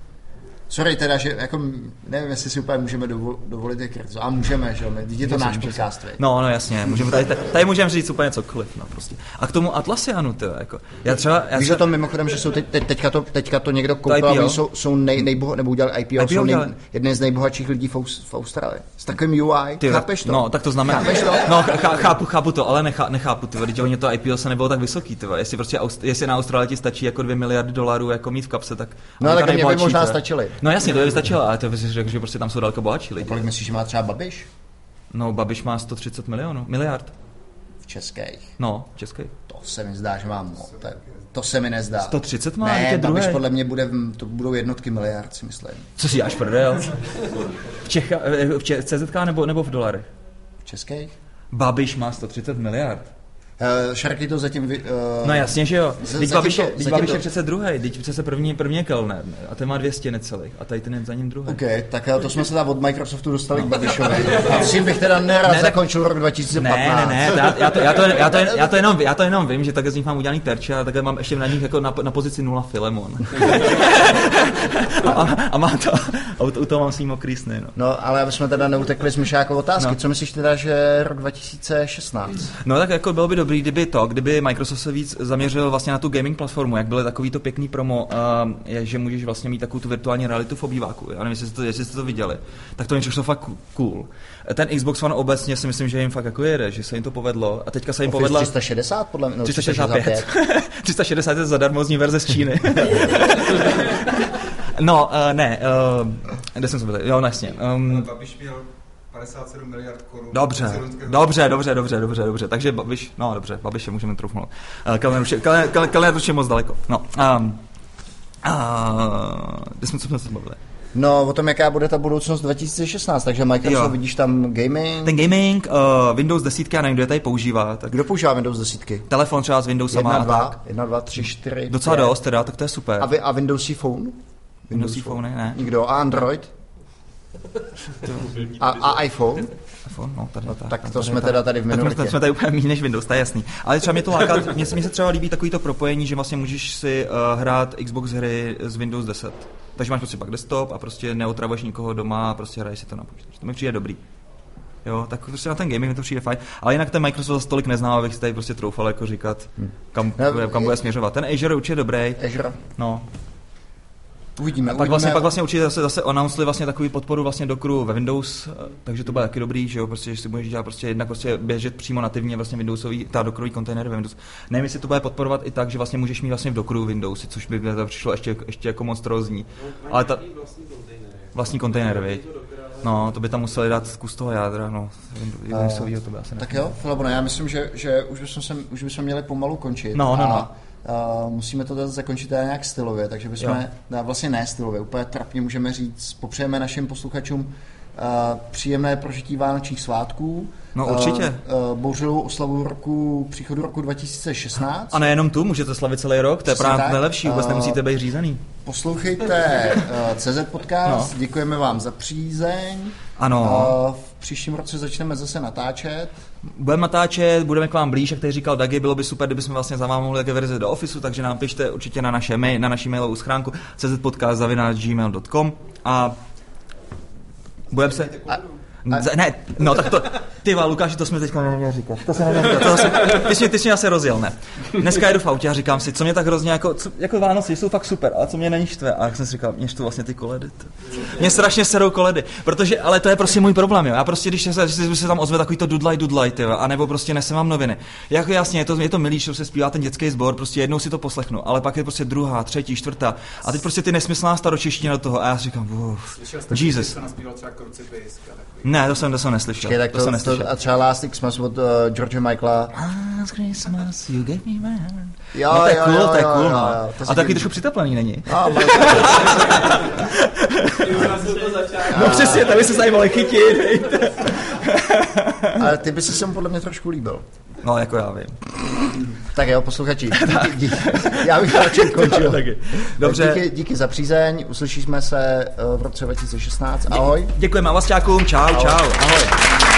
Sorry teda, že jako nevím, jestli si úplně můžeme dovolit jak A můžeme, že jo, je to náš podcast, No, no jasně, můžeme tady, tady můžeme říct úplně cokoliv, no prostě. A k tomu Atlassianu, to jako, já třeba... Já Víš o tom mimochodem, že jsou teď, teď, teďka, to, teďka to někdo koupil, oni jsou, jsou nej, nejboho, nebo udělali IPO, IPO jsou nej, jeden z nejbohatších lidí v, v Austrálii. S takovým UI, ty, chápeš to? No, tak to znamená... Chápeš to? No, chápu, chápu to, ale nechá, nechápu, ty, když oni to IPO se nebylo tak vysoký, ty, jestli prostě, jestli na Austrálii ti stačí jako 2 miliardy dolarů jako mít v kapse, tak... No, tak mě by možná stačily. No jasně, to by stačilo, ale to bys řekl, že prostě tam jsou daleko bohatší lidi. A kolik myslíš, že má třeba Babiš? No, Babiš má 130 milionů, miliard. V českých? No, českých. To se mi zdá, že má moc. To se mi nezdá. 130 má? Ne, Babiš druhé. podle mě bude, to budou jednotky miliard, si myslím. Co si až prdel? V, Čecha, v, Če- v CZK nebo, nebo v dolarech? V českých? Babiš má 130 miliard. Uh, Šarky to zatím... Vy, uh, no jasně, že jo. Teď Babiš, je, Babiš to... je přece druhý, teď přece první, první je Kellner a ten má 200 necelých a tady ten je za ním druhý. OK, tak to jsme se tam od Microsoftu dostali no. k Babišovi. A s tím bych teda nerad ne, zakončil rok 2015. Ne, ne, ne, já, já, to, já, to, já, to, já, to jenom, já to jenom vím, že takhle z nich mám udělaný terče a takhle mám ještě na nich jako na, na pozici nula Filemon. a, a, má to, a u, toho mám s ním mokrý sny, no. no. ale aby jsme teda neutekli z Myšákov otázky, no. co myslíš teda, že rok 2016? No tak jako bylo by dobrý, kdyby to, kdyby Microsoft se víc zaměřil vlastně na tu gaming platformu, jak byly takový to pěkný promo, uh, je, že můžeš vlastně mít takovou tu virtuální realitu v obýváku. Já nevím, jestli jste to, jestli jste to viděli. Tak to je fakt cool. Ten Xbox One obecně si myslím, že jim fakt jako jede, že se jim to povedlo. A teďka se jim Office povedlo. 360 podle mě. No, 365. 360 je zadarmozní verze z Číny. no, uh, ne, uh, kde jsem se byl? Jo, jasně. Um, 57 miliard korun. Dobře, dobře, dobře, dobře, dobře, dobře. Takže Babiš, no dobře, Babiše můžeme troufnout. Uh, Kalner už je moc daleko. No, um, uh, kde jsme, co jsme se bavili? No, o tom, jaká bude ta budoucnost 2016, takže Microsoft, jo. vidíš tam gaming? Ten gaming, uh, Windows 10, já nevím, kdo je tady používá. Tak... Kdo používá Windows 10? Telefon třeba s Windows 1, 2, 1, 2, 3, 4, Docela dost teda, tak to je super. A, vy, a Windows Phone? Windows, Windows Phone, ne. Nikdo. A Android? a, a iPhone? iPhone, no, tady, no, tak to tady, jsme teda tady v minoritě. Tak jsme tady úplně méně než Windows, to je jasný. Ale třeba mě to láká, mně, se třeba líbí takový to propojení, že vlastně můžeš si uh, hrát Xbox hry z Windows 10. Takže máš prostě pak desktop a prostě neotravuješ nikoho doma a prostě hraješ si to na počítač. To mi přijde dobrý. Jo, tak prostě na ten gaming mi to přijde fajn. Ale jinak ten Microsoft zase tolik nezná, abych si tady prostě troufal jako říkat, hm. kam, no, kam bude směřovat. Ten Azure je určitě dobrý. Azure. No, Uvidíme. A pak vlastně, pak vlastně určitě zase, zase announceli vlastně takový podporu vlastně do crew ve Windows, takže to bude taky dobrý, že jo, prostě, že si budeš dělat prostě jednak prostě běžet přímo nativně vlastně Windowsový, ta dokrový kontejner ve Windows. Nevím, jestli to bude podporovat i tak, že vlastně můžeš mít vlastně v dokru Windows, což by to přišlo ještě, ještě jako monstrózní. Ale ta, vlastní kontejner, viď? No, to by tam museli dát kus toho jádra, no, Windowsovýho to by asi Tak jo, Filabona, já myslím, že, že už, bychom se, už bychom měli pomalu končit. No, no, no. Uh, musíme to zakončit nějak stylově, takže bychom, jo. vlastně ne stylově, úplně trapně můžeme říct, popřejeme našim posluchačům uh, příjemné prožití vánočních svátků. No určitě. Uh, uh, bouřilou oslavu roku, příchodu roku 2016. A nejenom tu, můžete slavit celý rok, to je právě nejlepší, vůbec uh, nemusíte být řízený. Poslouchejte uh, CZ Podcast, no. děkujeme vám za přízeň. Ano. Uh, příštím roce začneme zase natáčet. Budeme natáčet, budeme k vám blíž, jak tady říkal Dagi, bylo by super, kdybychom vlastně za vám mohli také verze do ofisu, takže nám pište určitě na, naše mail, na naši mailovou schránku czpodcast.gmail.com a budeme se... A, a... Ne, no tak to, ty Lukáši, to jsme teďka neměli říkat. To se neměl to se, ty, jsi, ty jsi asi rozjel, ne. Dneska jedu v autě a říkám si, co mě tak hrozně jako, co, jako Vánoce jsou fakt super, ale co mě není štve. A jak jsem si říkal, mě štve vlastně ty koledy. To. Mě strašně serou koledy, protože, ale to je prostě můj problém, jo. Já prostě, když se, když se tam ozve takový to dudlaj, dudlaj, ty, a nebo prostě nesem vám noviny. Jako jasně, je to, je to milý, že se zpívá ten dětský sbor, prostě jednou si to poslechnu, ale pak je prostě druhá, třetí, čtvrtá. A teď prostě ty nesmyslná staročeština do toho. A já si říkám, uf, Jesus. Ne, to jsem, to jsem neslyšel. Tak to, to, jsem neslyšel. To, a třeba Last Xmas od uh, George Michaela. Last Christmas, you gave me man. Jo, no, to je jo, cool, jo, to je cool, jo, no. jo, to a taky trošku přiteplený není. No, no přesně, tady se mohli chytit. Ale ty by si sem podle mě trošku líbil. No, jako já vím. Tak jo, posluchači, díky, díky. já bych radši končil. Taky. Dobře. Díky, díky za přízeň, uslyšíme se eh, v roce 2016. Ahoj. Děkujeme Avasťákům, čau, ahoj. čau. Ahoj.